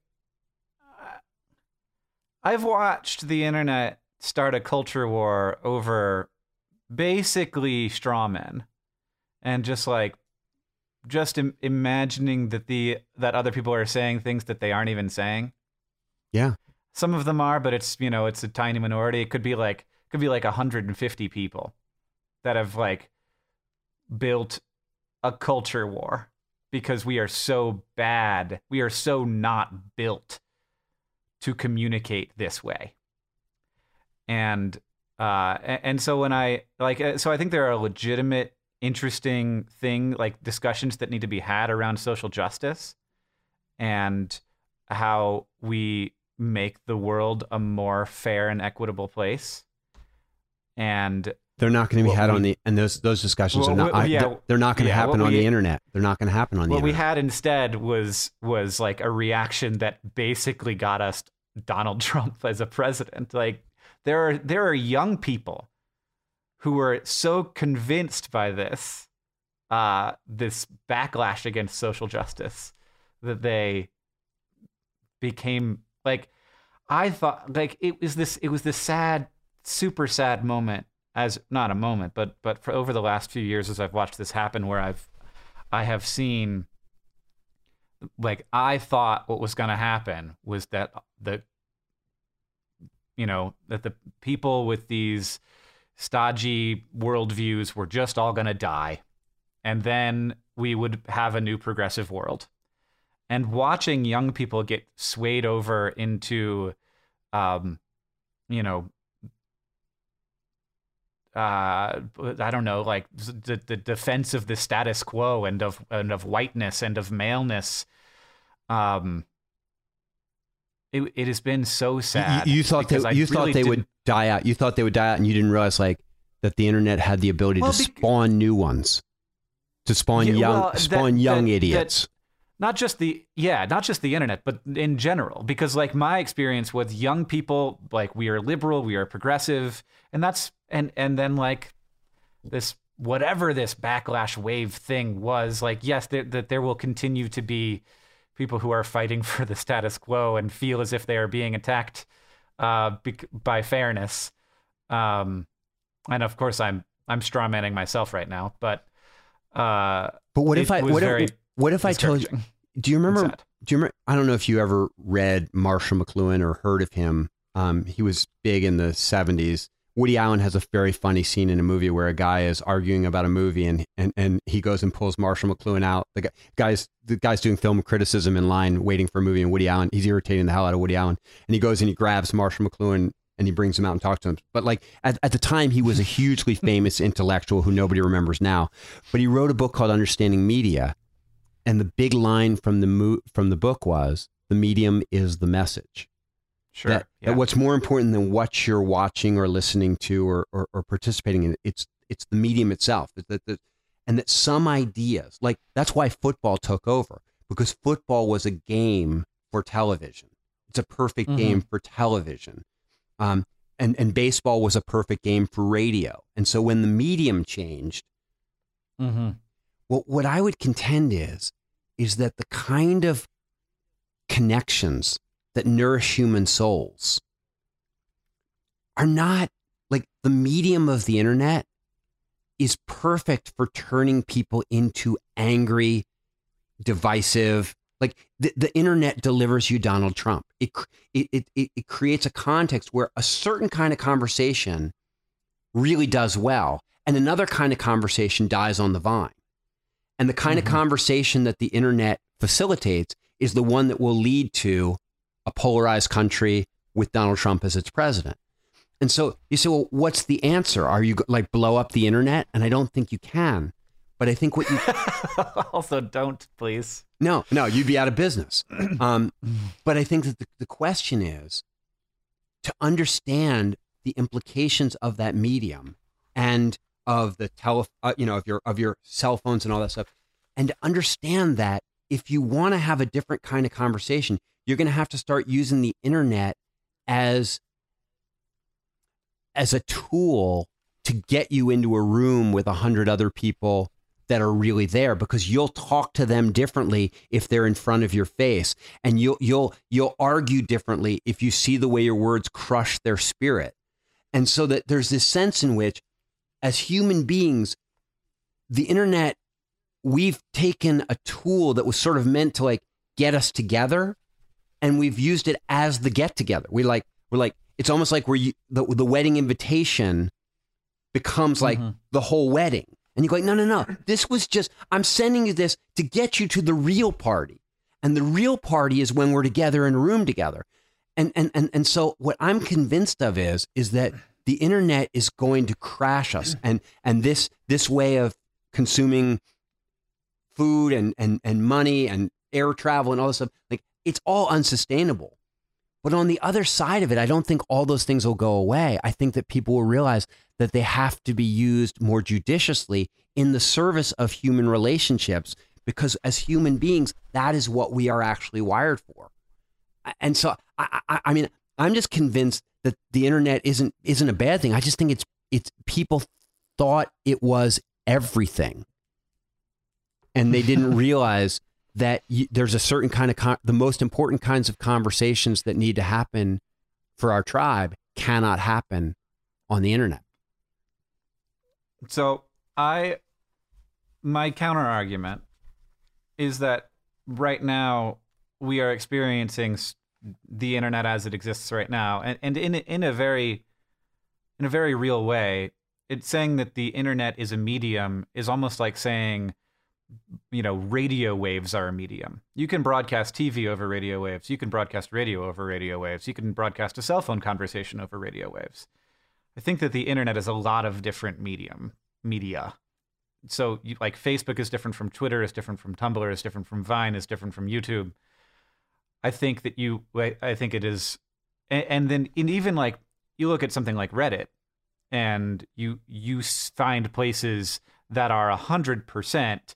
S3: I've watched the internet start a culture war over basically straw men and just like just Im- imagining that the that other people are saying things that they aren't even saying.
S2: Yeah.
S3: Some of them are, but it's you know it's a tiny minority. It could be like it could be like 150 people that have like built a culture war because we are so bad. We are so not built to communicate this way. And uh and so when I like uh, so I think there are legitimate interesting thing like discussions that need to be had around social justice and how we make the world a more fair and equitable place. And
S2: They're not going to be had
S3: we-
S2: on the and those those discussions
S3: Well,
S2: are not. I,
S3: yeah,
S2: they're- not going to
S3: yeah,
S2: happen on the internet. They're not going to happen on the internet.
S3: what we had instead was was like a reaction that basically got us Donald Trump as a president. Like there are there are young people who were so convinced by this uh this backlash against social justice that they became like I thought like it was this it was this sad super sad moment as not a moment but but for over the last few years as I've watched this happen where I've I have seen like I thought what was going to happen was that the you know that the people with these stodgy worldviews were just all going to die and then we would have a new progressive world. And watching young people get swayed over into um you know uh i don't know like the, the defense of the status quo and of and of whiteness and of maleness um it, it has been so sad
S2: You, you thought they you
S3: really
S2: thought they would die out. You thought they would die out, and you didn't realize like that the internet had the ability
S3: Well,
S2: to
S3: bec-
S2: spawn new ones, to spawn
S3: Yeah,
S2: young
S3: well, that-
S2: spawn young
S3: that- that-
S2: idiots.
S3: not just the yeah not just the internet but in general because like my experience with young people like we are liberal we are progressive and that's and and then like this whatever this backlash wave thing was like yes there, that there will continue to be people who are fighting for the status quo and feel as if they are being attacked uh bec- by fairness um and of course i'm i'm strawmanning myself right now but uh
S2: but what if I what if, what if I told you? Do you remember? Do you remember? I don't know if you ever read Marshall McLuhan or heard of him. Um, he was big in the '70s. Woody Allen has a very funny scene in a movie where a guy is arguing about a movie and, and, and he goes and pulls Marshall McLuhan out. The guy, guy's the guy's doing film criticism in line, waiting for a movie, and Woody Allen he's irritating the hell out of Woody Allen, and he goes and he grabs Marshall McLuhan and he brings him out and talks to him. But like at, at the time, he was a hugely famous intellectual who nobody remembers now. But he wrote a book called Understanding Media, and the big line from the mo- from the book was the medium is the message
S3: sure
S2: that,
S3: yeah.
S2: that what's more important than what you're watching or listening to or, or, or participating in it's it's the medium itself that, that, that- and that some ideas like that's why football took over because football was a game for television it's a perfect
S3: Mhm.
S2: game for television um, and and baseball was a perfect game for radio and so when the medium changed
S3: mm-hmm.
S2: what what I would contend is is that the kind of connections that nourish human souls are not like the medium of the internet is perfect for turning people into angry, divisive. Like the, the internet delivers you Donald Trump. It, it, it, it, creates a context where a certain kind of conversation really does well, and another kind of conversation dies on the vine. And the kind
S3: Mhm.
S2: of conversation that the internet facilitates is the one that will lead to a polarized country with Donald Trump as its president. And so you say, well, what's the answer? Are you like blow up the internet? And I don't think you can. But I think what you
S3: also, don't please.
S2: no, no, you'd be out of business. Um, but I think that the, the question is to understand the implications of that medium and of the tele, uh, you know, of your of your cell phones and all that stuff, and to understand that if you want to have a different kind of conversation, you're going to have to start using the internet as as a tool to get you into a room with a hundred other people that are really there because you'll talk to them differently if they're in front of your face and you'll you'll you'll argue differently if you see the way your words crush their spirit. And so that there's this sense in which as human beings the internet we've taken a tool that was sort of meant to like get us together and we've used it as the get together we like we're like it's almost like where you the, the wedding invitation becomes like
S3: Mhm.
S2: the whole wedding. And you go like, no, no, no. This was just I'm sending you this to get you to the real party. And the real party is when we're together in a room together. And and and and so what I'm convinced of is is that the internet is going to crash us and and this this way of consuming food and and and money and air travel and all this stuff like it's all unsustainable. But on the other side of it, I don't think all those things will go away. I think that people will realize that they have to be used more judiciously in the service of human relationships because as human beings, that is what we are actually wired for. And so, I, I, I mean, I'm just convinced that the internet isn't isn't a bad thing. I just think it's it's people thought it was everything, and they didn't realize that you, there's a certain kind of con- the most important kinds of conversations that need to happen for our tribe cannot happen on the internet.
S3: So I, my counter argument is that right now we are experiencing the internet as it exists right now, and and in in a very, in a very real way, it's saying that the internet is a medium is almost like saying, you know, radio waves are a medium. You can broadcast TV over radio waves. You can broadcast radio over radio waves. You can broadcast a cell phone conversation over radio waves. I think that the internet is a lot of different medium media. So you, like Facebook is different from Twitter, is different from Tumblr, is different from Vine, is different from YouTube. I think that you, I think it is, and, and then and even like you look at something like Reddit, and you you find places that are a hundred percent.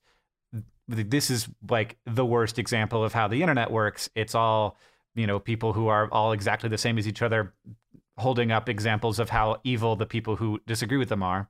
S3: This is like the worst example of how the internet works. It's all you know, people who are all exactly the same as each other, holding up examples of how evil the people who disagree with them are.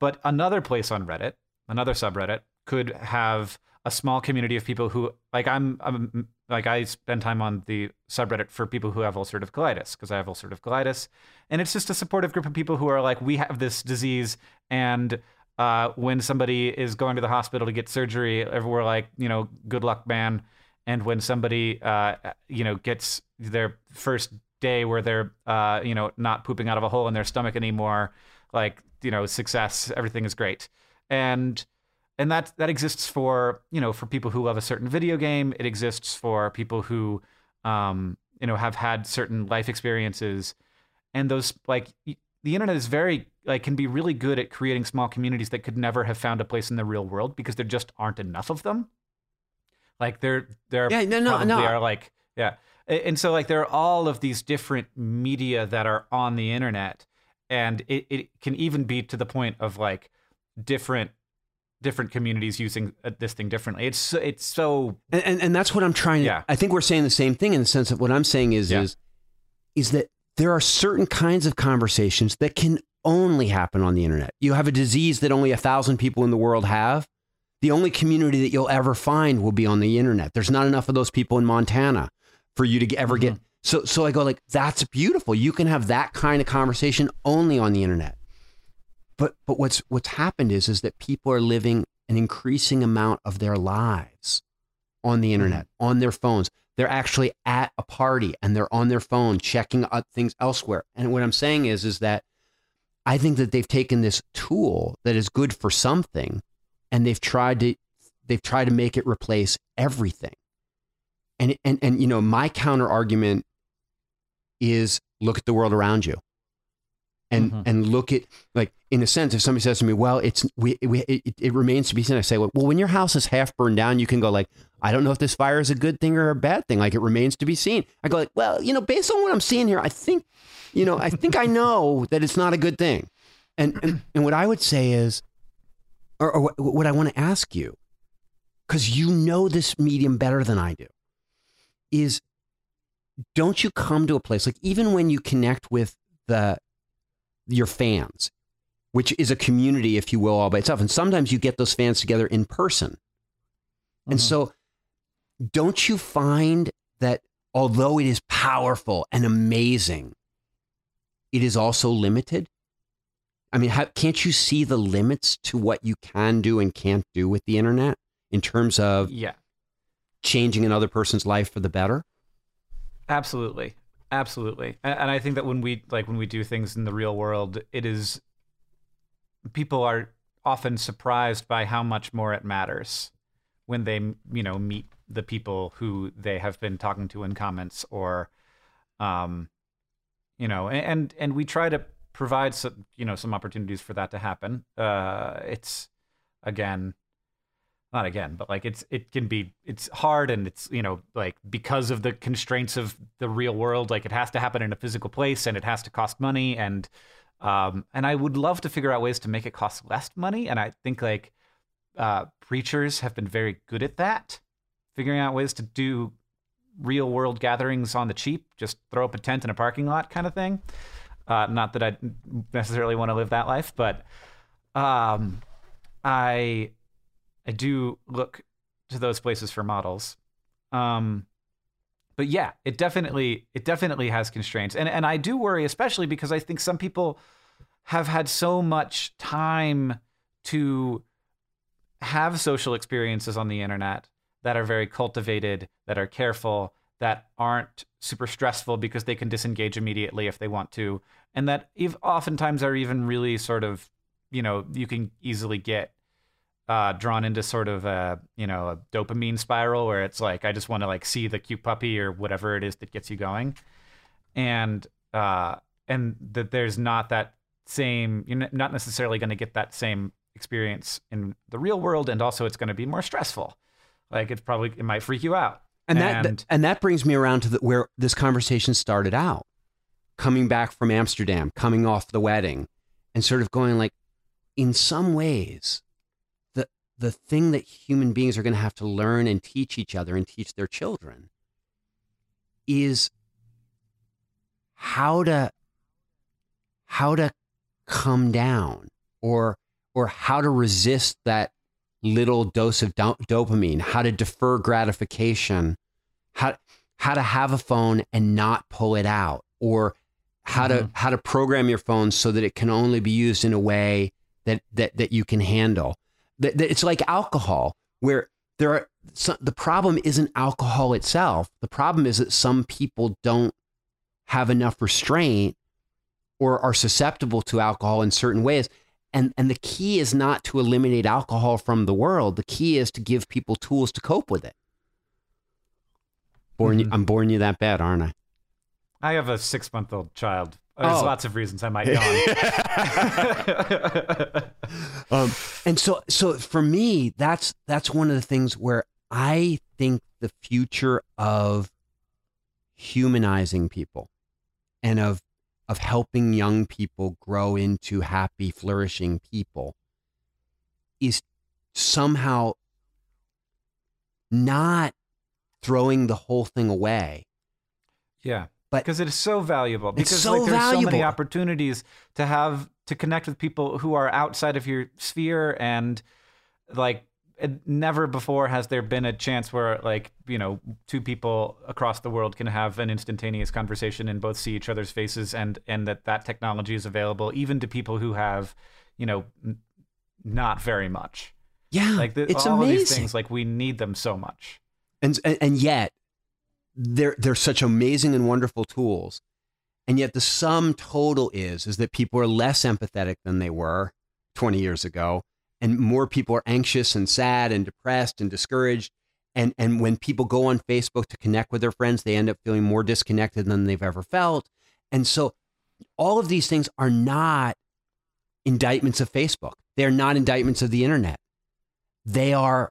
S3: But another place on Reddit, another subreddit, could have a small community of people who, like, I'm, I'm like, I spend time on the subreddit for people who have ulcerative colitis because I have ulcerative colitis, and it's just a supportive group of people who are like, we have this disease, and uh, when somebody is going to the hospital to get surgery, we're like, you know, good luck, man. And when somebody, uh, you know, gets their first day where they're, uh, you know, not pooping out of a hole in their stomach anymore, like, you know, success, everything is great. And and that that exists for you know for people who love a certain video game. It exists for people who, um, you know, have had certain life experiences, and those like the internet is very like can be really good at creating small communities that could never have found a place in the real world because there just aren't enough of them. Like there, there
S2: Yeah, no, no, no.
S3: are like yeah, and so like there are all of these different media that are on the internet, and it, it can even be to the point of like different different communities using uh, this thing differently. It's it's so
S2: And, and and that's what I'm trying to
S3: Yeah.
S2: I think we're saying the same thing in the sense of what I'm saying is
S3: Yeah.
S2: is is that there are certain kinds of conversations that can only happen on the internet. You have a disease that only a thousand people in the world have. The only community that you'll ever find will be on the internet. There's not enough of those people in Montana for you to ever get. Mm-hmm. So so I go like that's beautiful. You can have that kind of conversation only on the internet. But but what's what's happened is is that people are living an increasing amount of their lives on the hmm. internet, on their phones. They're actually at a party and they're on their phone checking things elsewhere. And what I'm saying is is that I think that they've taken this tool that is good for something and they've tried to they've tried to make it replace everything. And and and you know, my counter argument is look at the world around you. And
S3: Mhm.
S2: and look at like in a sense if somebody says to me, "Well, it's we, we it, it remains to be seen." I say, "Well, when your house is half burned down, you can go like, I don't know if this fire is a good thing or a bad thing. Like it remains to be seen." I go like, "Well, you know, based on what I'm seeing here, I think, you know, I think I know that it's not a good thing." And and, and what I would say is or, or what, I want to ask you cuz you know this medium better than I do is don't you come to a place like even when you connect with the your fans, which is a community, if you will, all by itself. And sometimes you get those fans together in person. And
S3: Mhm.
S2: so, don't you find that although it is powerful and amazing, it is also limited? I mean, how, can't you see the limits to what you can do and can't do with the internet in terms of
S3: yeah,
S2: changing another person's life for the better?
S3: absolutely. Absolutely. And, and I think that when we like when we do things in the real world, it is people are often surprised by how much more it matters when they, you know, meet the people who they have been talking to in comments or um you know, and and we try to provide some, you know, some opportunities for that to happen. Uh it's again not again, but like it's it can be it's hard and it's you know like because of the constraints of the real world, like it has to happen in a physical place and it has to cost money and um and I would love to figure out ways to make it cost less money and I think like uh preachers have been very good at that, figuring out ways to do real world gatherings on the cheap, just throw up a tent in a parking lot kind of thing. Uh, not that I necessarily want to live that life, but um, I I do look to those places for models. Um, but yeah, it definitely it definitely has constraints, and and I do worry, especially because I think some people have had so much time to have social experiences on the internet that are very cultivated, that are careful, that aren't super stressful because they can disengage immediately if they want to, and that oftentimes are even really sort of, you know, you can easily get uh, drawn into sort of a, you know, a dopamine spiral where it's like I just want to like see the cute puppy or whatever it is that gets you going, and uh, and that there's not that same, you're not necessarily going to get that same experience in the real world, and also it's going to be more stressful. Like it's probably it might freak you out.
S2: And that and that brings me around to the, where this conversation started out. Coming back from Amsterdam, coming off the wedding, and sort of going like, in some ways, the thing that human beings are going to have to learn and teach each other and teach their children is how to how to come down or or how to resist that little dose of do- dopamine, how to defer gratification, how how to have a phone and not pull it out, or how mm-hmm. to how to program your phone so that it can only be used in a way that that that you can handle. It's like alcohol, where there are some, the problem isn't alcohol itself. The problem is that some people don't have enough restraint or are susceptible to alcohol in certain ways and and the key is not to eliminate alcohol from the world. The key is to give people tools to cope with it. Born, mm-hmm. I'm boring you that bad, aren't I?
S3: I have a six month old child. There's oh. lots of reasons I might
S2: yawn. um, and so, so for me, that's that's one of the things where I think the future of humanizing people and of of helping young people grow into happy, flourishing people is somehow not throwing the whole thing away.
S3: Yeah. But because it is so valuable. Because
S2: so
S3: like, there's
S2: valuable.
S3: so many opportunities to have to connect with people who are outside of your sphere and like never before has there been a chance where like you know two people across the world can have an instantaneous conversation and both see each other's faces and and that that technology is available even to people who have you know not very much
S2: yeah
S3: like the,
S2: it's
S3: all
S2: amazing.
S3: these things like we need them so much
S2: and and yet they're they're such amazing and wonderful tools and yet the sum total is is that people are less empathetic than they were 20 years ago and more people are anxious and sad and depressed and discouraged. And, and when people go on Facebook to connect with their friends, they end up feeling more disconnected than they've ever felt. And so all of these things are not indictments of Facebook. They're not indictments of the internet. They are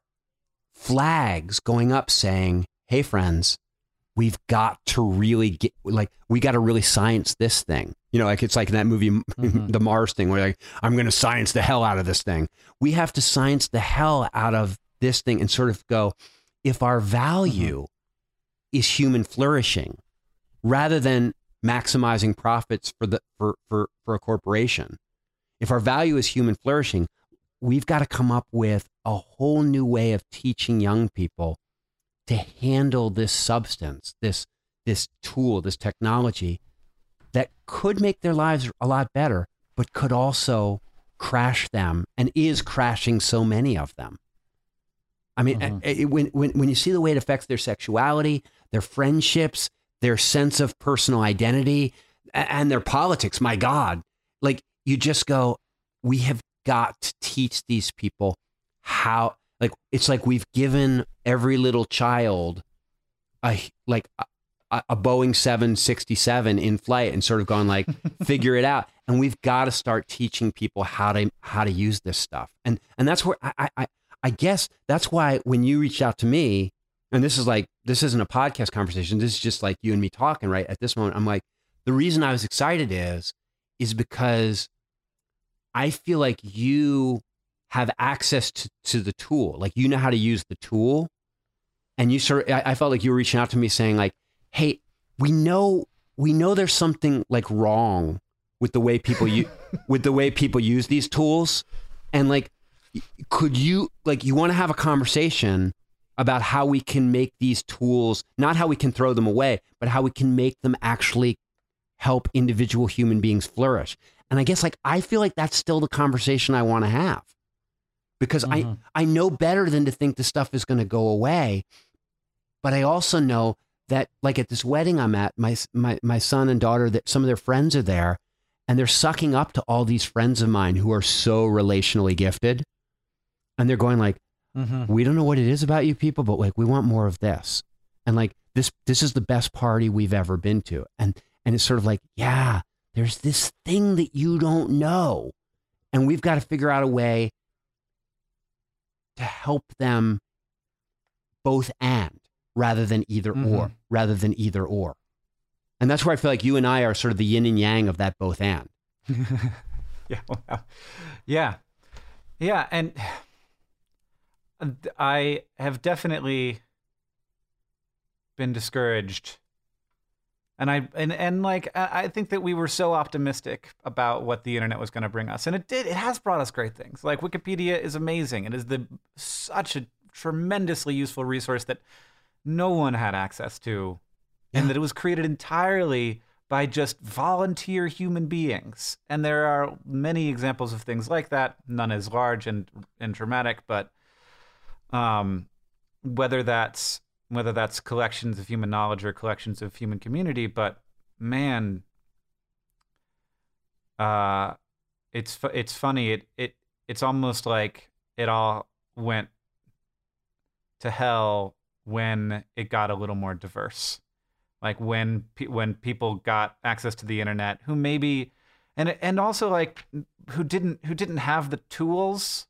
S2: flags going up saying, hey, friends, we've got to really get, like, we got to really science this thing. You know, like it's like in that movie, mm-hmm. the Mars thing, where like, I'm going to science the hell out of this thing. We have to science the hell out of this thing and sort of go, if our value mm-hmm. is human flourishing rather than maximizing profits for the for, for for a corporation if our value is human flourishing we've got to come up with a whole new way of teaching young people to handle this substance this this tool this technology that could make their lives a lot better, but could also crash them and is crashing so many of them. I mean, mm-hmm. it, when, when, when you see the way it affects their sexuality, their friendships, their sense of personal identity and their politics. My God. Like you just go, we have got to teach these people how like it's like we've given every little child a like a, a Boeing 767 in flight and sort of gone like figure it out. And we've got to start teaching people how to how to use this stuff. And and that's where I I I guess that's why when you reached out to me and this is like this isn't a podcast conversation. This is just like you and me talking right? At this moment I'm like the reason I was excited is is because I feel like you have access to, to the tool. Like you know how to use the tool. And you sort of, I, I felt like you were reaching out to me saying like, Hey, we know, we know there's something like wrong with the way people you, with the way people use these tools. And like, could you, like, you want to have a conversation about how we can make these tools, not how we can throw them away, but how we can make them actually help individual human beings flourish. And I guess like I feel like that's still the conversation I want to have because
S3: Mhm.
S2: I I know better than to think the stuff is going to go away. But I also know that like at this wedding I'm at, my my my son and daughter that some of their friends are there and they're sucking up to all these friends of mine who are so relationally gifted. And they're going like,
S3: Mhm.
S2: we don't know what it is about you people, but like we want more of this. And like this this is the best party we've ever been to. And and it's sort of like, yeah, there's this thing that you don't know. And we've got to figure out a way to help them both and rather than either or,
S3: Mhm.
S2: rather than either or. And that's where I feel like you and I are sort of the yin and yang of that both and.
S3: yeah, wow. yeah, yeah, and I have definitely been discouraged, and I and and like I think that we were so optimistic about what the internet was going to bring us, and it did. It has brought us great things. Like Wikipedia is amazing. It is the such a tremendously useful resource that no one had access to, and that it was created entirely by just volunteer human beings. And there are many examples of things like that, none as large and and dramatic, but um, whether that's whether that's collections of human knowledge or collections of human community, but man, uh, it's it's funny. It it it's almost like it all went to hell when it got a little more diverse like when pe- when people got access to the internet who maybe and and also like who didn't who didn't have the tools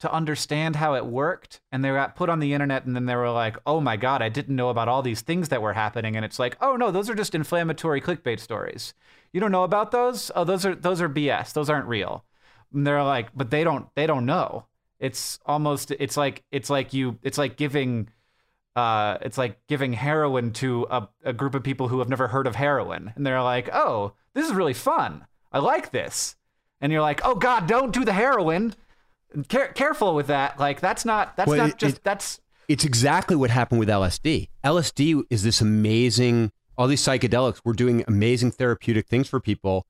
S3: to understand how it worked and they got put on the internet and then they were like oh my god i didn't know about all these things that were happening and it's like oh no those are just inflammatory clickbait stories you don't know about those oh those are those are bs those aren't real and they're like but they don't they don't know it's almost it's like it's like you it's like giving uh, it's like giving heroin to a, a group of people who have never heard of heroin. And they're like, oh, this is really fun. I like this. And you're like, oh, God, don't do the heroin. Care- careful with that. Like, that's not, that's
S2: Well,
S3: not
S2: it-
S3: just,
S2: it-
S3: that's,
S2: It's exactly what happened with LSD. LSD is this amazing, all these psychedelics were doing amazing therapeutic things for people.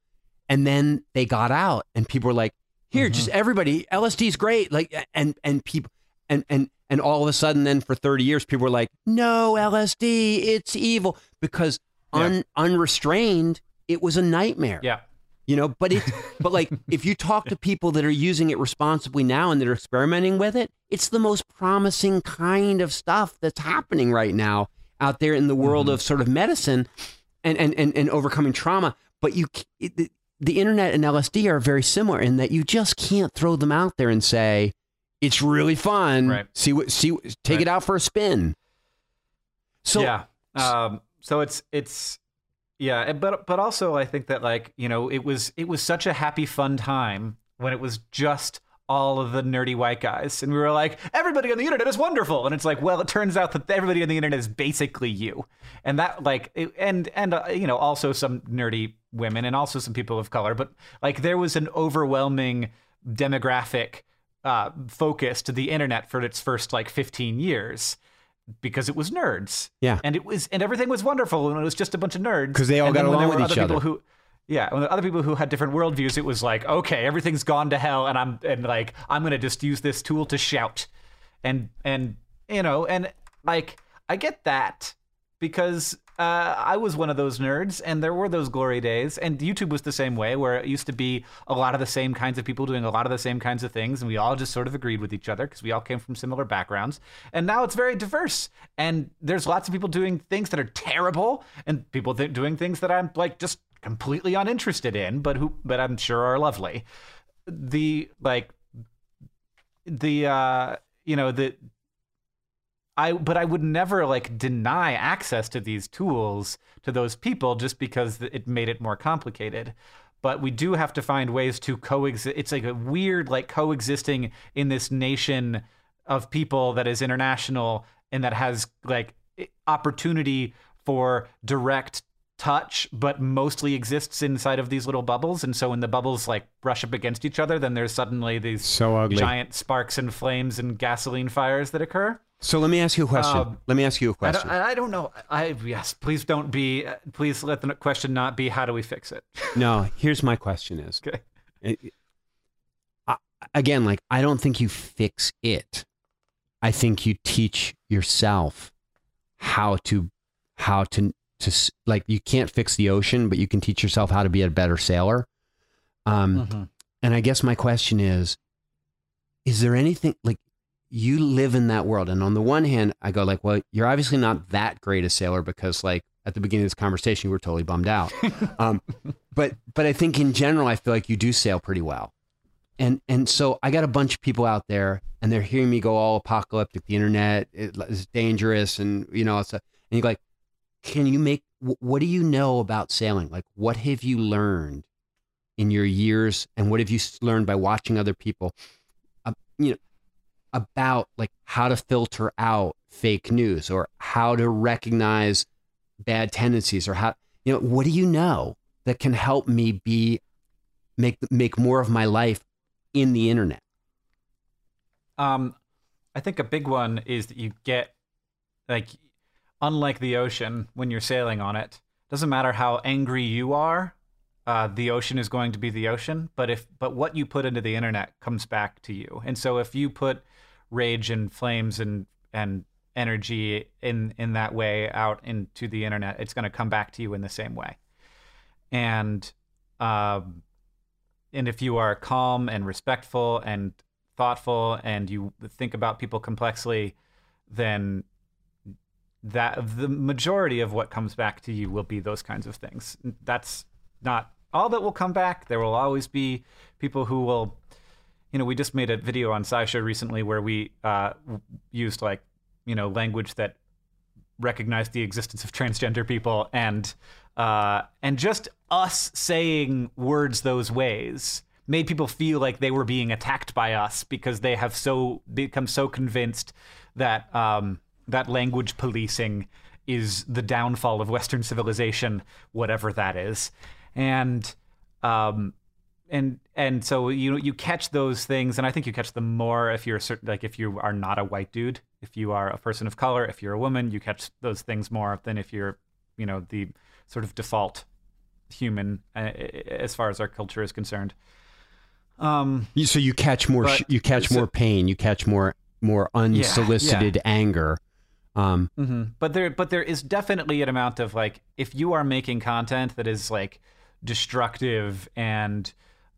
S2: And then they got out and people were like, here, just mm-hmm. everybody, LSD is great. Like, and, and people, and, and, and all of a sudden then for 30 years, people were like, no, LSD, it's evil because un, unrestrained, it was a nightmare
S3: yeah.
S2: You know but it but like if you talk to people that are using it responsibly now and that are experimenting with it it's the most promising kind of stuff that's happening right now out there in the world of sort of medicine and and and, and overcoming trauma but you it, the, internet and lsd are very similar in that you just can't throw them out there and say it's really fun
S3: Right.
S2: see what see take
S3: Right.
S2: it out for a spin so
S3: yeah. Um, so it's it's yeah, but but also I think that like you know it was it was such a happy fun time when it was just all of the nerdy white guys. And we were like everybody on the internet is wonderful. And it's like well it turns out that everybody on the internet is basically you. And that like it, and and uh, you know also some nerdy women and also some people of color but like there was an overwhelming demographic uh, focus to the internet for its first like 15 years because it was nerds.
S2: Yeah.
S3: And it was and everything was wonderful and it was just a bunch of nerds.
S2: Because they all
S3: And
S2: got along with each
S3: other. Who, yeah, when other people who had different worldviews, it was like, okay, everything's gone to hell, and I'm and like I'm gonna just use this tool to shout, and and you know and like I get that because uh, I was one of those nerds, and there were those glory days. And YouTube was the same way, where it used to be a lot of the same kinds of people doing a lot of the same kinds of things, and we all just sort of agreed with each other because we all came from similar backgrounds. And now it's very diverse, and there's lots of people doing things that are terrible, and people th- doing things that I'm like just completely uninterested in, but who, but I'm sure are lovely. The like, the uh, you know the I but I would never like deny access to these tools to those people just because it made it more complicated. But we do have to find ways to coexist. It's like a weird like coexisting in this nation of people that is international and that has like opportunity for direct touch but mostly exists inside of these little bubbles and so when the bubbles like brush up against each other then there's suddenly these
S2: so ugly.
S3: giant sparks and flames and gasoline fires that occur
S2: so let me ask you a question. Um, let me ask you a question.
S3: I don't, I don't, know. I yes, please don't be. Please let the question not be how do we fix it.
S2: no, here's my question: Is
S3: okay.
S2: It, I, again, like I don't think you fix it. I think you teach yourself how to how to to like you can't fix the ocean, but you can teach yourself how to be a better sailor. Um, mm-hmm. and I guess my question is: Is there anything like you live in that world. And on the one hand, I go like, well, you're obviously not that great a sailor because like at the beginning of this conversation, you were totally bummed out. um, but, but I think in general, I feel like you do sail pretty well. And, and so I got a bunch of people out there and they're hearing me go all apocalyptic. The internet is dangerous. And, you know, it's a, and you're like, can you make, what do you know about sailing? Like, what have you learned in your years? And what have you learned by watching other people? Uh, you know, about like how to filter out fake news or how to recognize bad tendencies or how you know what do you know that can help me be make make more of my life in the internet?
S3: Um i think a big one is that you get like unlike the ocean when you're sailing on it doesn't matter how angry you are uh, the ocean is going to be the ocean but if but what you put into the internet comes back to you. And so if you put rage and flames and and energy in in that way out into the internet, it's going to come back to you in the same way. And um, and if you are calm and respectful and thoughtful and you think about people complexly, then that the majority of what comes back to you will be those kinds of things. That's not all that will come back. There will always be people who will you know, we just made a video on SciShow recently where we uh, used like, you know, language that recognized the existence of transgender people and uh, and just us saying words those ways made people feel like they were being attacked by us because they have so become so convinced that um, that language policing is the downfall of Western civilization, whatever that is, and um, and and so you you catch those things, and I think you catch them more if you're certain, like if you are not a white dude, if you are a person of color, if you're a woman, you catch those things more than if you're you know the sort of default human uh, as far as our culture is concerned.
S2: Um, so you catch more but, you catch so, more pain, you catch more more unsolicited yeah, yeah. anger. Um,
S3: mm-hmm. But there but there is definitely an amount of like if you are making content that is like destructive and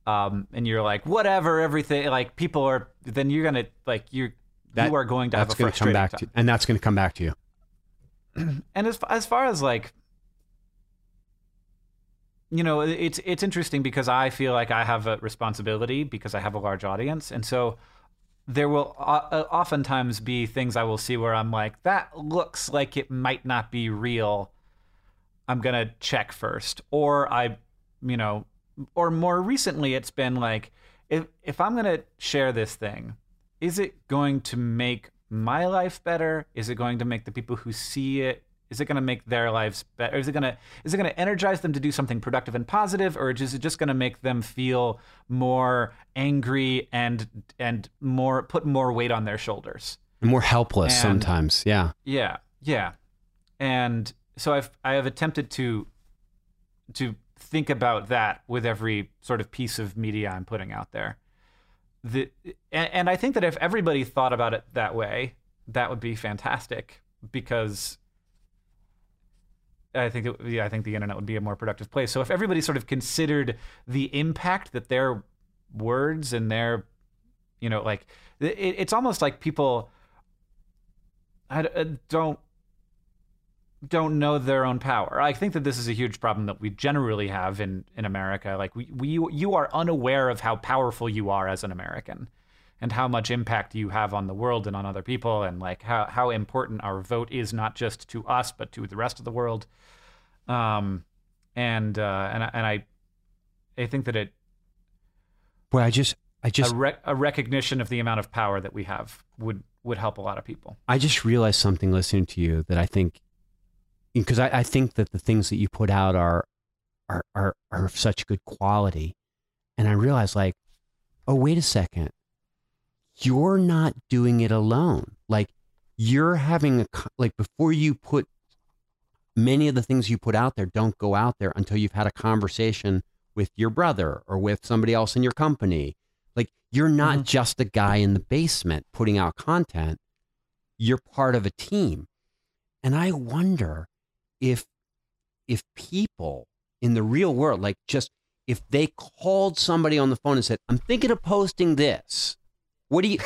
S3: um, and you're like whatever everything like people are then you're gonna like you're that, you are going to have a frustrating
S2: come back
S3: time.
S2: to, and that's going to come back to you.
S3: And as as far as like you know it's it's interesting because I feel like I have a responsibility because I have a large audience. And so there will uh, oftentimes be things I will see where I'm like that looks like it might not be real. I'm going to check first. Or I you know or more recently, it's been like, if if I'm gonna share this thing, is it going to make my life better? Is it going to make the people who see it? Is it going to make their lives better? Is it going to is it going to energize them to do something productive and positive, or is it just going to make them feel more angry and and more put more weight on their shoulders?
S2: More helpless and, sometimes. Yeah.
S3: Yeah. Yeah. And so I've I have attempted to to think about that with every sort of piece of media I'm putting out there. The, and, and I think that if everybody thought about it that way, that would be fantastic because I think it, yeah, I think the internet would be a more productive place. So if everybody sort of considered the impact that their words and their, you know, like it, it's almost like people I, I uh, don't don't know their own power. I think that this is a huge problem that we generally have in in America. Like we, we you are unaware of how powerful you are as an American and how much impact you have on the world and on other people and like how how important our vote is not just to us but to the rest of the world. Um and uh and and I I think that it
S2: Well, I just I just
S3: a, rec- a recognition of the amount of power that we have would would help a lot of people.
S2: I just realized something listening to you that I think because I, I think that the things that you put out are are are are of such good quality. And I realized like, oh wait a second. You're not doing it alone. Like you're having a like before you put many of the things you put out there don't go out there until you've had a conversation with your brother or with somebody else in your company. Like you're not
S3: Mhm.
S2: just a guy in the basement putting out content. You're part of a team. And I wonder if if people in the real world like just if they called somebody on the phone and said, "I'm thinking of posting this." What do you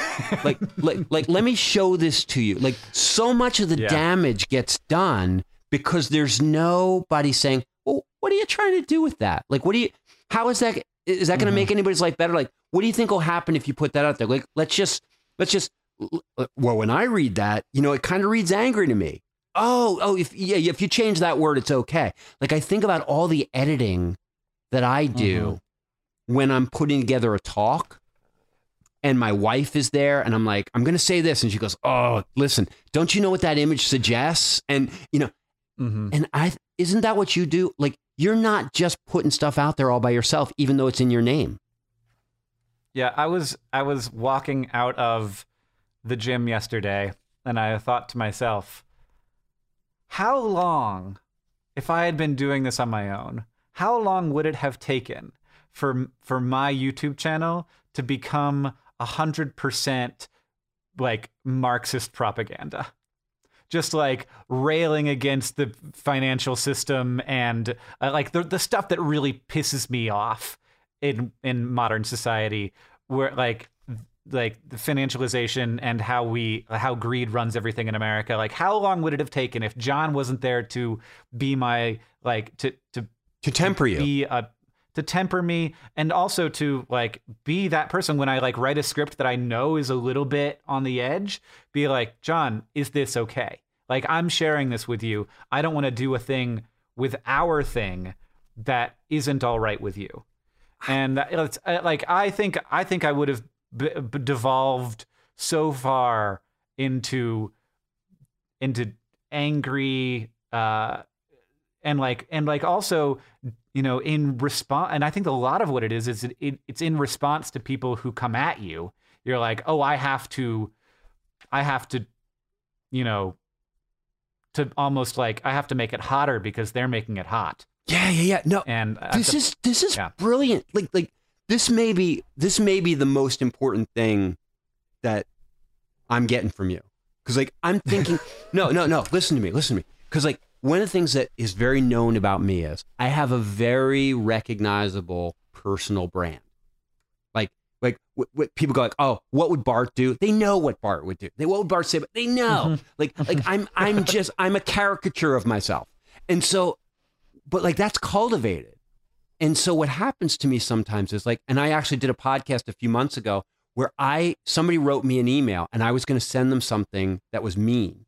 S2: like like like let me show this to you. Like so much of the
S3: Yeah.
S2: damage gets done because there's nobody saying, "Well, what are you trying to do with that?" Like what do you how is that is that going to
S3: Mhm.
S2: make anybody's life better? Like what do you think will happen if you put that out there? Like let's just let's just well when I read that, you know, it kind of reads angry to me. Oh, oh, if yeah, if you change that word, it's okay. Like I think about all the editing that I do when I'm putting together a talk and my wife is there and I'm like, I'm gonna say this, and she goes, Oh, listen, don't you know what that image suggests? And you know,
S3: Mm-hmm.
S2: and I isn't that what you do? Like you're not just putting stuff out there all by yourself, even though it's in your name.
S3: Yeah, I was I was walking out of the gym yesterday and I thought to myself, how long if I had been doing this on my own, how long would it have taken for for my YouTube channel to become 100% like Marxist propaganda? Just like railing against the financial system and uh, like the the stuff that really pisses me off in in modern society where like like the financialization and how we how greed runs everything in America like how long would it have taken if John wasn't there to be my like to to
S2: To temper you.
S3: be a to temper me and also to like be that person when I like write a script that I know is a little bit on the edge, be like, John, is this okay? Like I'm sharing this with you. I don't want to do a thing with our thing that isn't all right with you. And that- it's uh, like I think I think I would have b- b- devolved so far into into angry uh and like and like also you know in response and i think a lot of what it is is it, it, it's in response to people who come at you you're like oh i have to i have to you know to almost like i have to make it hotter because they're making it hot
S2: Yeah, yeah, yeah. No,
S3: and uh,
S2: this is this is
S3: yeah.
S2: brilliant. Like like this may be this may be the most important thing that I'm getting from you. Cuz like I'm thinking no, no, no, listen to me, listen to me. Cuz like one of the things that is very known about me is I have a very recognizable personal brand. Like like w- w- people go like, "Oh, what would Bart do?" They know what Bart would do. They what would Bart say, but they know. Mm-hmm. Like like I'm I'm just I'm a caricature of myself. And so but like that's cultivated. And so what happens to me sometimes is like, and I actually did a podcast a few months ago where I somebody wrote me an email and I was going to send them something that was mean.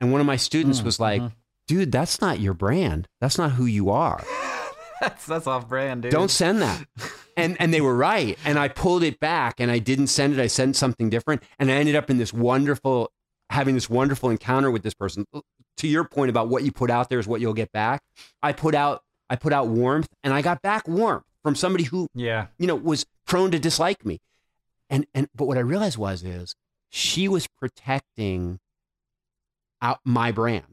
S2: And one of my students
S3: Mm,
S2: was like,
S3: mhm.
S2: dude, that's not your brand. That's not who you are.
S3: that's that's off brand dude
S2: Don't send that. And and they were right. And I pulled it back and I didn't send it. I sent something different. And I ended up in this wonderful having this wonderful encounter with this person. To your point about what you put out there is what you'll get back. I put out I put out warmth and I got back warmth from somebody who,
S3: yeah
S2: you know, was prone to dislike me. And and but what I realized was is she was protecting out my brand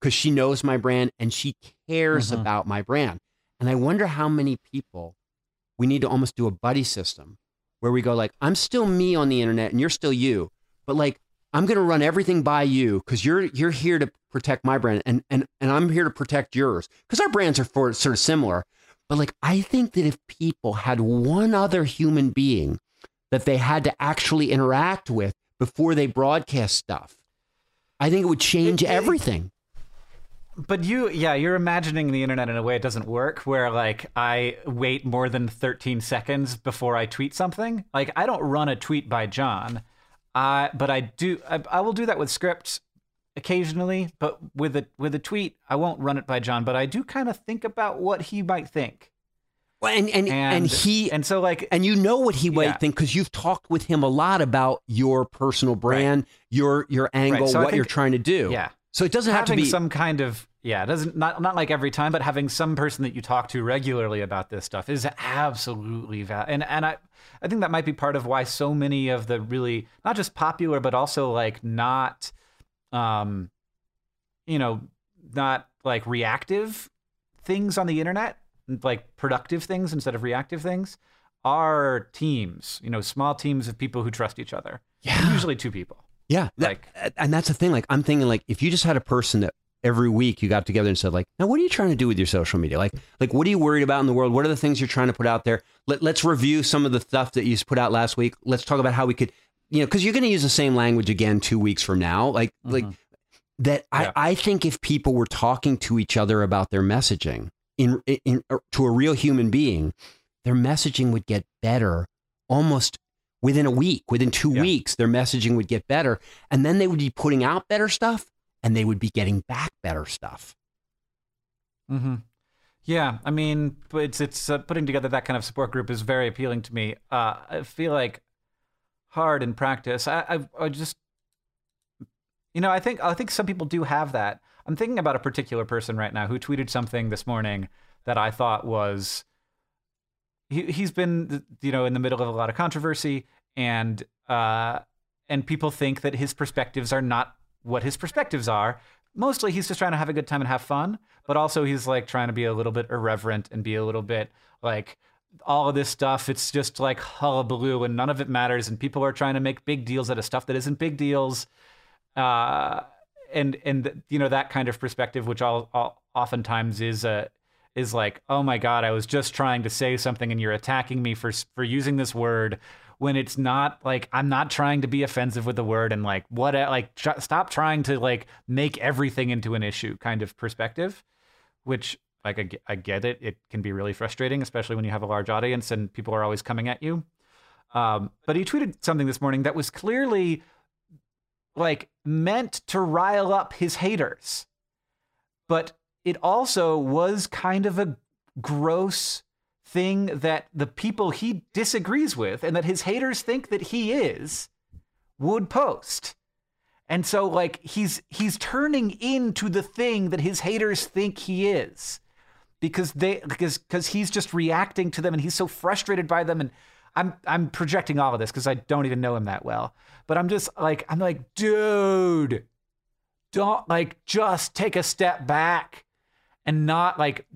S2: because she knows my brand and she cares
S3: Mhm.
S2: about my brand. And I wonder how many people we need to almost do a buddy system where we go like, I'm still me on the internet and you're still you, but like I'm gonna run everything by you because you're you're here to protect my brand and and and I'm here to protect yours because our brands are for sort of similar. But like I think that if people had one other human being that they had to actually interact with before they broadcast stuff, I think it would change
S3: It- it-
S2: everything.
S3: But you, yeah, you're imagining the internet in a way it doesn't work, where like I wait more than 13 seconds before I tweet something. Like I don't run a tweet by John, uh, but I do. I, I will do that with scripts occasionally, but with a with a tweet, I won't run it by John. But I do kind of think about what he might think,
S2: Well, and and and,
S3: and
S2: he
S3: and so like
S2: and you know what he might
S3: Yeah.
S2: think because you've talked with him a lot about your personal brand, your your angle,
S3: So
S2: what
S3: think-
S2: you're trying to do.
S3: yeah.
S2: So it doesn't have to be
S3: some kind of yeah, it doesn't not not like every time, but having some person that you talk to regularly about this stuff is absolutely val- and and I I think that might be part of why so many of the really not just popular but also like not um you know not like reactive things on the internet like productive things instead of reactive things are teams you know small teams of people who trust each other
S2: Yeah.
S3: usually two people
S2: Yeah,
S3: Like-
S2: and that's the thing. Like, I'm thinking, like, if you just had a person that every week you got together and said, like, now what are you trying to do with your social media? Like, like what are you worried about in the world? What are the things you're trying to put out there? Let, let's review some of the stuff that you put out last week. Let's talk about how we could, you know, because you're going to use the same language again two weeks from now. Like, like that.
S3: Yeah.
S2: I, I think if people were talking to each other about their messaging in, in to a real human being, their messaging would get better almost within a week, within two
S3: Yeah.
S2: weeks, their messaging would get better. And then they would be putting out better stuff and they would be getting back better stuff.
S3: Mm-hmm. Yeah, I mean, it's it's uh, putting together that kind of support group is very appealing to me. Uh, I feel like hard in practice. I, I I just, you know, I think I think some people do have that. I'm thinking about a particular person right now who tweeted something this morning that I thought was. He he's been you know in the middle of a lot of controversy and uh and people think that his perspectives are not what his perspectives are. Mostly he's just trying to have a good time and have fun, but also he's like trying to be a little bit irreverent and be a little bit like all of this stuff. It's just like hullabaloo and none of it matters. And people are trying to make big deals out of stuff that isn't big deals. Uh, and and you know that kind of perspective, which all, all oftentimes is a is like, oh my god, I was just trying to say something and you're attacking me for for using this word when it's not like I'm not trying to be offensive with the word and like what like tr- stop trying to like make everything into an issue kind of perspective, which like I, get- I get it, it can be really frustrating, especially when you have a large audience and people are always coming at you. Um, but he tweeted something this morning that was clearly like meant to rile up his haters, but it also was kind of a gross thing that the people he disagrees with and that his haters think that he is would post. And so like he's he's turning into the thing that his haters think he is because they because because he's just reacting to them and he's so frustrated by them and I'm I'm projecting all of this because I don't even know him that well. But I'm just like I'm like, dude, don't like just take a step back and not like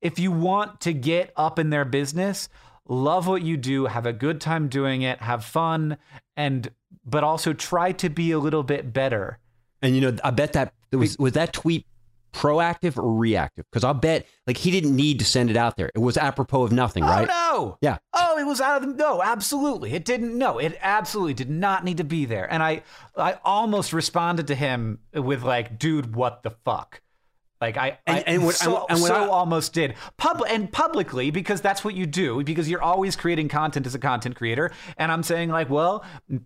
S3: if you want to get up in their business, love what you do, have a good time doing it, have fun, and but also try to be a little bit better.
S2: And you know, I bet that was was that tweet proactive or reactive? Because I'll bet like he didn't need to send it out there. It was apropos of nothing, oh, right?
S3: Oh no!
S2: Yeah.
S3: Oh, it was out of the no. Absolutely, it didn't. No, it absolutely did not need to be there. And I, I almost responded to him with like, "Dude, what the fuck." Like I,
S2: And-
S3: I
S2: and when-
S3: so,
S2: and when
S3: so
S2: I-
S3: almost did pub and publicly because that's what you do because you're always creating content as a content creator and I'm saying like well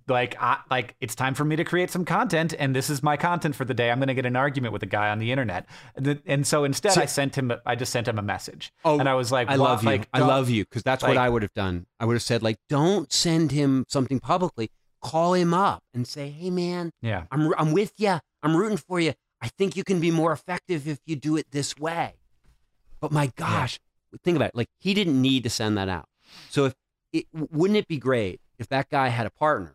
S3: like I, like it's time for me to create some content and this is my content for the day I'm going to get an argument with a guy on the internet and, and so instead
S2: So-
S3: I sent him I just sent him a message
S2: Oh,
S3: and I was like
S2: I
S3: "Well,
S2: love you.
S3: like,
S2: I love you because that's what I would have done. I would have said like, don't send him something publicly. Call him up and say, hey man,
S3: yeah
S2: I'm I'm with you. I'm rooting for you. I think you can be more effective if you do it this way. But my gosh, think about it. Like he didn't need to send that out. So if it, wouldn't it be great if that guy had a partner?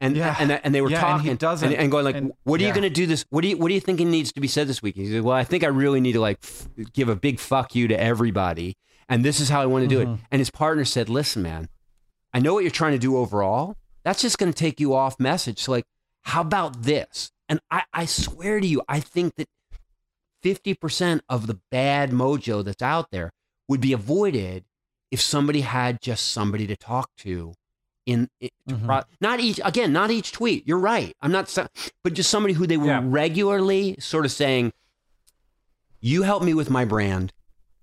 S2: And
S3: Yeah.
S2: and and they were
S3: Yeah, and
S2: talking
S3: he
S2: and, and going like,
S3: And-
S2: what are you going to do this? What do you what do you think needs to be said this week? He said, well, I think I really need to like f- give a big fuck you to everybody, and this is how I want to do
S3: Mhm.
S2: it. And his partner said, listen, man, I know what you're trying to do overall. That's just going to take you off message. So like, how about this? And I, I swear to you, I think that 50% of the bad mojo that's out there would be avoided if somebody had just somebody to talk to in to
S3: Mhm.
S2: pro- not each again not each tweet. You're right. I'm not but just somebody who they were
S3: Yeah.
S2: regularly sort of saying you help me with my brand.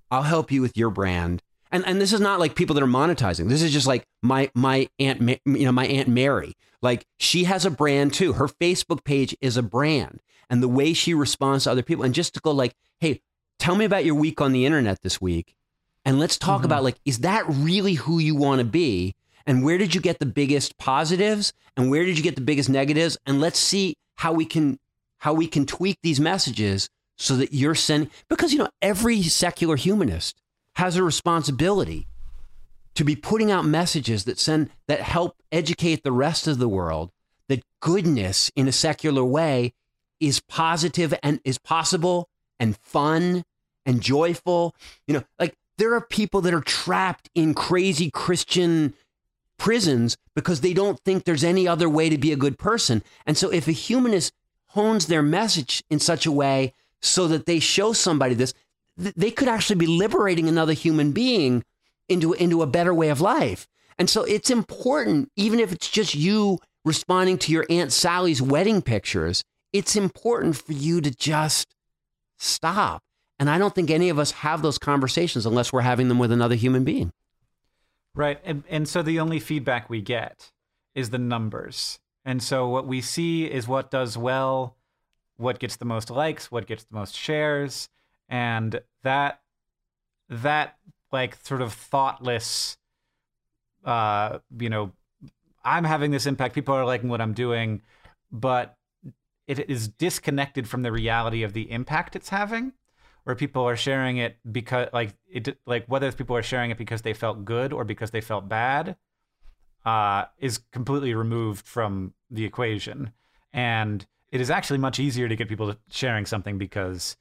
S2: I'll help you with your brand. And and this is not like people that are monetizing. This is just like my my aunt you know my aunt mary like she has a brand too. Her facebook page is a brand and the way she responds to other people. And just to go like hey tell me about your week on the internet this week and let's talk
S3: Mhm.
S2: about like is that really who you want to be? And where did you get the biggest positives? And where did you get the biggest negatives? And let's see how we can how we can tweak these messages so that you're sending because you know every secular humanist has a responsibility to be putting out messages that send that help educate the rest of the world that goodness in a secular way is positive and is possible and fun and joyful you know like there are people that are trapped in crazy christian prisons because they don't think there's any other way to be a good person. And so if a humanist hones their message in such a way so that they show somebody this, th- they could actually be liberating another human being into into a better way of life. And so it's important even if it's just you responding to your aunt Sally's wedding pictures, it's important for you to just stop. And I don't think any of us have those conversations unless we're having them with another human being.
S3: Right. And, and so the only feedback we get is the numbers. And so what we see is what does well, what gets the most likes, what gets the most shares, and that that like sort of thoughtless uh you know I'm having this impact people are liking what I'm doing but it is disconnected from the reality of the impact it's having where people are sharing it because like it like whether people are sharing it because they felt good or because they felt bad uh, is completely removed from the equation. And it is actually much easier to get people sharing something because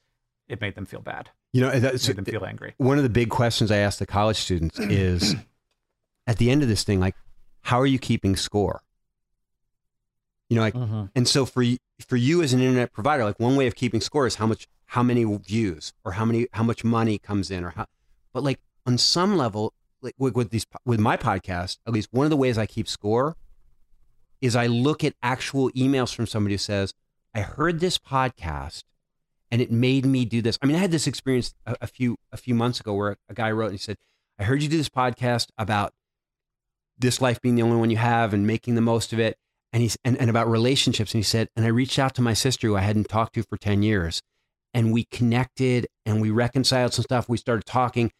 S3: it made them feel bad
S2: You know, that's,
S3: made them feel angry
S2: one of the big questions I ask the college students is at the end of this thing, like, how are you keeping score? You know, like, mm-hmm. and so for you, for you as an internet provider, like one way of keeping score is how much, how many views or how many, how much money comes in or how, but like on some level, like with, with these, with my podcast, at least one of the ways I keep score is I look at actual emails from somebody who says, I heard this podcast and it made me do this. I mean, I had this experience a, a few a few months ago where a guy wrote and he said, "I heard you do this podcast about this life being the only one you have and making the most of it." And he's and, and about relationships. And he said, and I reached out to my sister who I hadn't talked to for 10 years. And we connected and we reconciled some stuff. We started talking.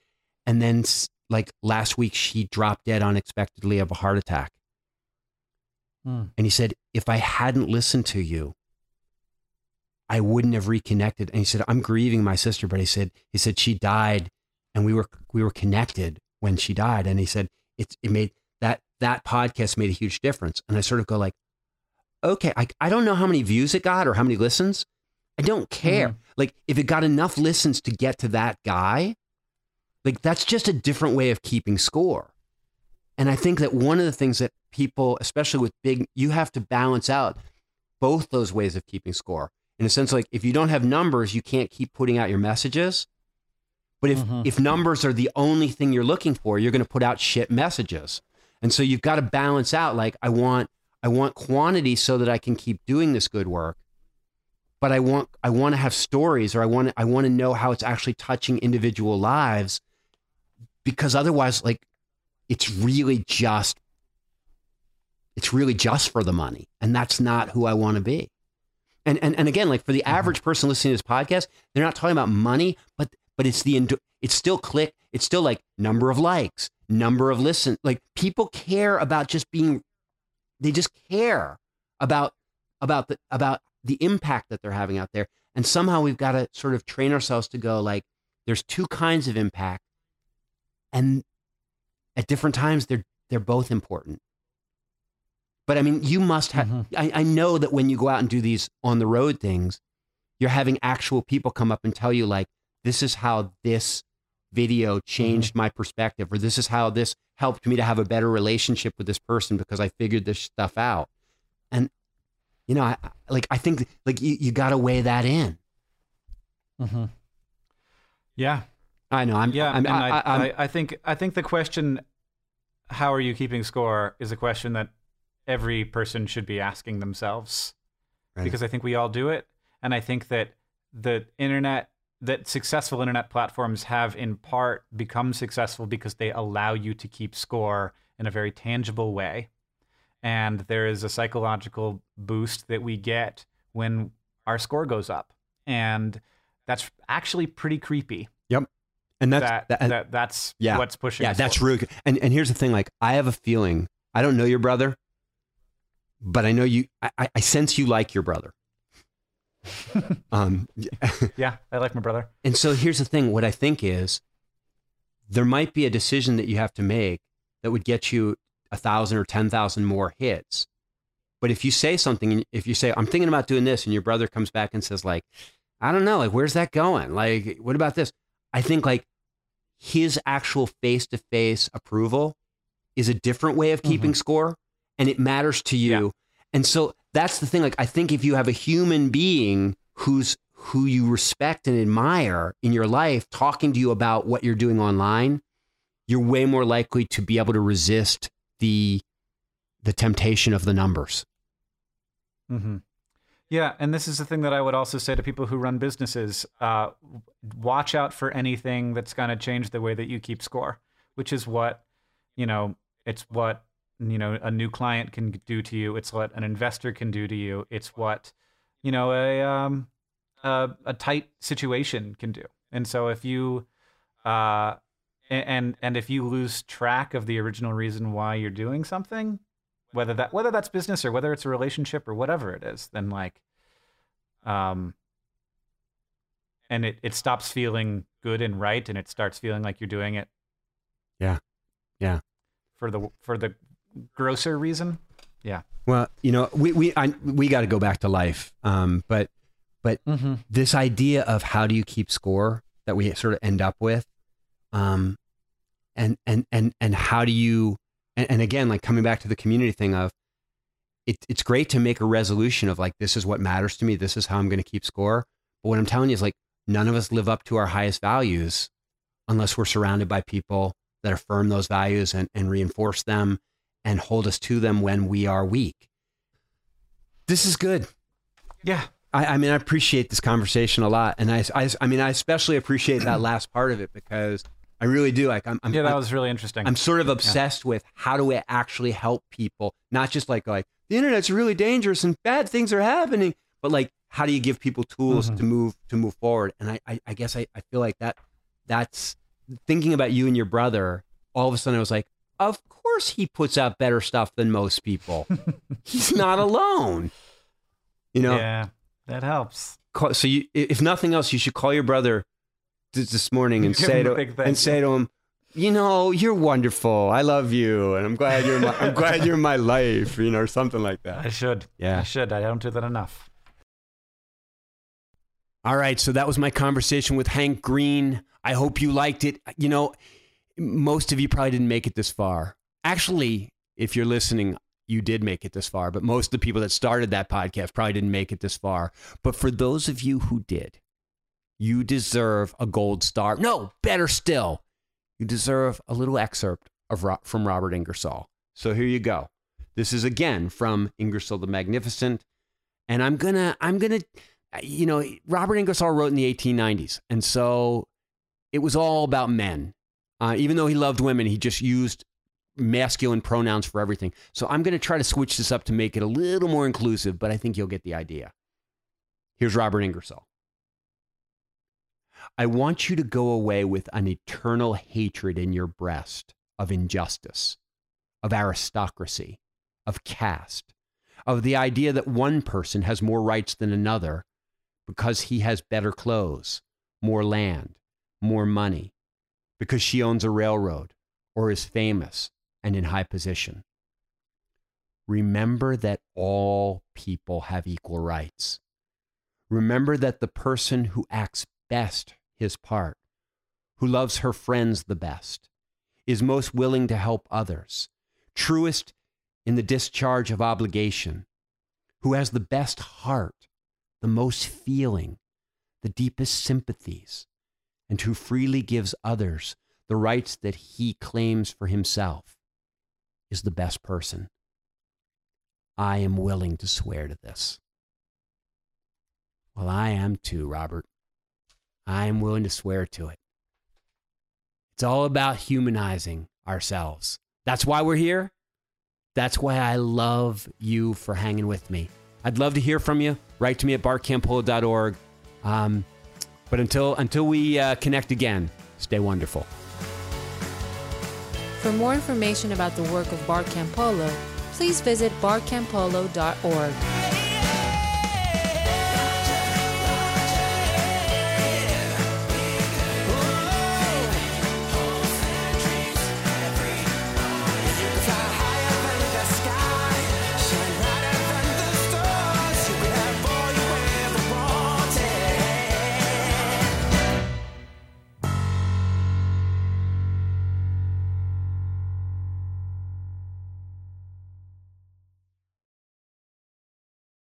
S2: And then like last week, she dropped dead unexpectedly of a heart attack.
S3: Hmm.
S2: And he said, if I hadn't listened to you, I wouldn't have reconnected. And he said, I'm grieving my sister, but he said, he said she died and we were we were connected when she died. And he said, it's it made that that podcast made a huge difference. And I sort of go like, okay, I, I don't know how many views it got or how many listens. I don't care.
S3: Mhm.
S2: Like if it got enough listens to get to that guy, like that's just a different way of keeping score. And I think that one of the things that people, especially with big, you have to balance out both those ways of keeping score. In a sense, like if you don't have numbers, you can't keep putting out your messages. But if,
S3: Mhm.
S2: if numbers are the only thing you're looking for, you're going to put out shit messages. And so you've got to balance out like I want I want quantity so that I can keep doing this good work. But I want I want to have stories or I want I want to know how it's actually touching individual lives because otherwise like it's really just it's really just for the money and that's not who I want to be. And and and again like for the mm-hmm. average person listening to this podcast, they're not talking about money, but but it's the it's still click, it's still like number of likes, number of listen. Like people care about just being they just care about about the about the impact that they're having out there. And somehow we've got to sort of train ourselves to go like there's two kinds of impact and at different times they're they're both important. But I mean, you must have
S3: Mhm.
S2: I, I know that when you go out and do these on the road things, you're having actual people come up and tell you like this is how this video changed my perspective or this is how this helped me to have a better relationship with this person because I figured this stuff out. And You know, I, like I think like you, you got to weigh that in.
S3: Mm-hmm. Yeah,
S2: I know. I'm
S3: yeah,
S2: I'm,
S3: and I,
S2: I, I'm-
S3: I, I think I think the question, "How are you keeping score?" is a question that every person should be asking themselves,
S2: Right.
S3: because I think we all do it, and I think that the internet, that successful internet platforms have in part become successful because they allow you to keep score in a very tangible way, and there is a psychological boost that we get when our score goes up, and that's actually pretty creepy Yep.
S2: and that's
S3: that,
S2: that-
S3: that that's
S2: yeah,
S3: what's pushing.
S2: yeah, that's
S3: forward.
S2: really good. And and here's the thing, like I have a feeling I don't know your brother, but I know you. I, I- sense you like your brother. um,
S3: Yeah, I like my brother.
S2: and so here's the thing. What I think is there might be a decision that you have to make that would get you a thousand or ten thousand more hits. But if you say something, if you say I'm thinking about doing this, and your brother comes back and says like, I don't know, like where's that going? Like what about this? I think like his actual face to face approval is a different way of keeping score, and it matters to you.
S3: Yeah.
S2: And so that's the thing. Like I think if you have a human being who's who you respect and admire in your life talking to you about what you're doing online, you're way more likely to be able to resist the the temptation of the numbers.
S3: Mm-hmm. Yeah, and this is the thing that I would also say to people who run businesses: uh, watch out for anything that's going to change the way that you keep score, which is what you know. It's what you know a new client can do to you. It's what an investor can do to you. It's what you know a um, a, a tight situation can do. And so if you uh, and and if you lose track of the original reason why you're doing something, whether that whether that's business or whether it's a relationship or whatever it is, then like, um, and it it stops feeling good and right, and it starts feeling like you're doing it.
S2: Yeah. Yeah.
S3: For the for the grosser reason. Yeah.
S2: Well, you know, we we I, we got to go back to life. Um, but
S3: Mm-hmm.
S2: this idea of how do you keep score that we sort of end up with, um, and and and and how do you and, and again like coming back to the community thing of it, it's great to make a resolution of like this is what matters to me this is how i'm going to keep score but what i'm telling you is like none of us live up to our highest values unless we're surrounded by people that affirm those values and, and reinforce them and hold us to them when we are weak this is good
S3: Yeah.
S2: I, I mean, I appreciate this conversation a lot, and I, I, I mean, I especially appreciate that last part of it because I really do. Like, I'm, I'm,
S3: Yeah, that
S2: I'm,
S3: was really interesting.
S2: I'm sort of obsessed with how do we actually help people, not just like like the internet's really dangerous and bad things are happening, but like how do you give people tools
S3: Mhm.
S2: to move to move forward? And I, I, I guess I, I feel like that that's thinking about you and your brother. All of a sudden, I was like, of course he puts out better stuff than most people. He's not alone. You know,
S3: yeah, that helps.
S2: call, so you, if nothing else, you should call your brother this morning and
S3: Give
S2: say to and say to him, you know, you're wonderful. I love you, and I'm glad you're my, I'm glad you're in my life, you know, or something like that.
S3: I should.
S2: Yeah, I
S3: should. I don't do that enough.
S2: All right, so that was my conversation with Hank Green. I hope you liked it. You know, most of you probably didn't make it this far. Actually, if you're listening, you did make it this far, but most of the people that started that podcast probably didn't make it this far. But for those of you who did, you deserve a gold star. No, better still, you deserve a little excerpt of from Robert Ingersoll. So here you go. This is again from Ingersoll the Magnificent, and I'm gonna I'm gonna you know Robert Ingersoll wrote in the 1890s, and so it was all about men. Uh, even though he loved women, he just used masculine pronouns for everything. So I'm going to try to switch this up to make it a little more inclusive, but I think you'll get the idea. Here's Robert Ingersoll. I want you to go away with an eternal hatred in your breast of injustice, of aristocracy, of caste, of the idea that one person has more rights than another because he has better clothes, more land, more money, because she owns a railroad or is famous and in high position. Remember that all people have equal rights. Remember that the person who acts best his part, who loves her friends the best, is most willing to help others, truest in the discharge of obligation, who has the best heart, the most feeling, the deepest sympathies, and who freely gives others the rights that he claims for himself, is the best person. I am willing to swear to this. Well, I am too, Robert. I am willing to swear to it. It's all about humanizing ourselves. That's why we're here. That's why I love you for hanging with me. I'd love to hear from you. Write to me at bartcampolo.org. Um, but until until we uh, connect again, stay wonderful.
S1: For more information about the work of Bart Campolo, please visit bartcampolo.org.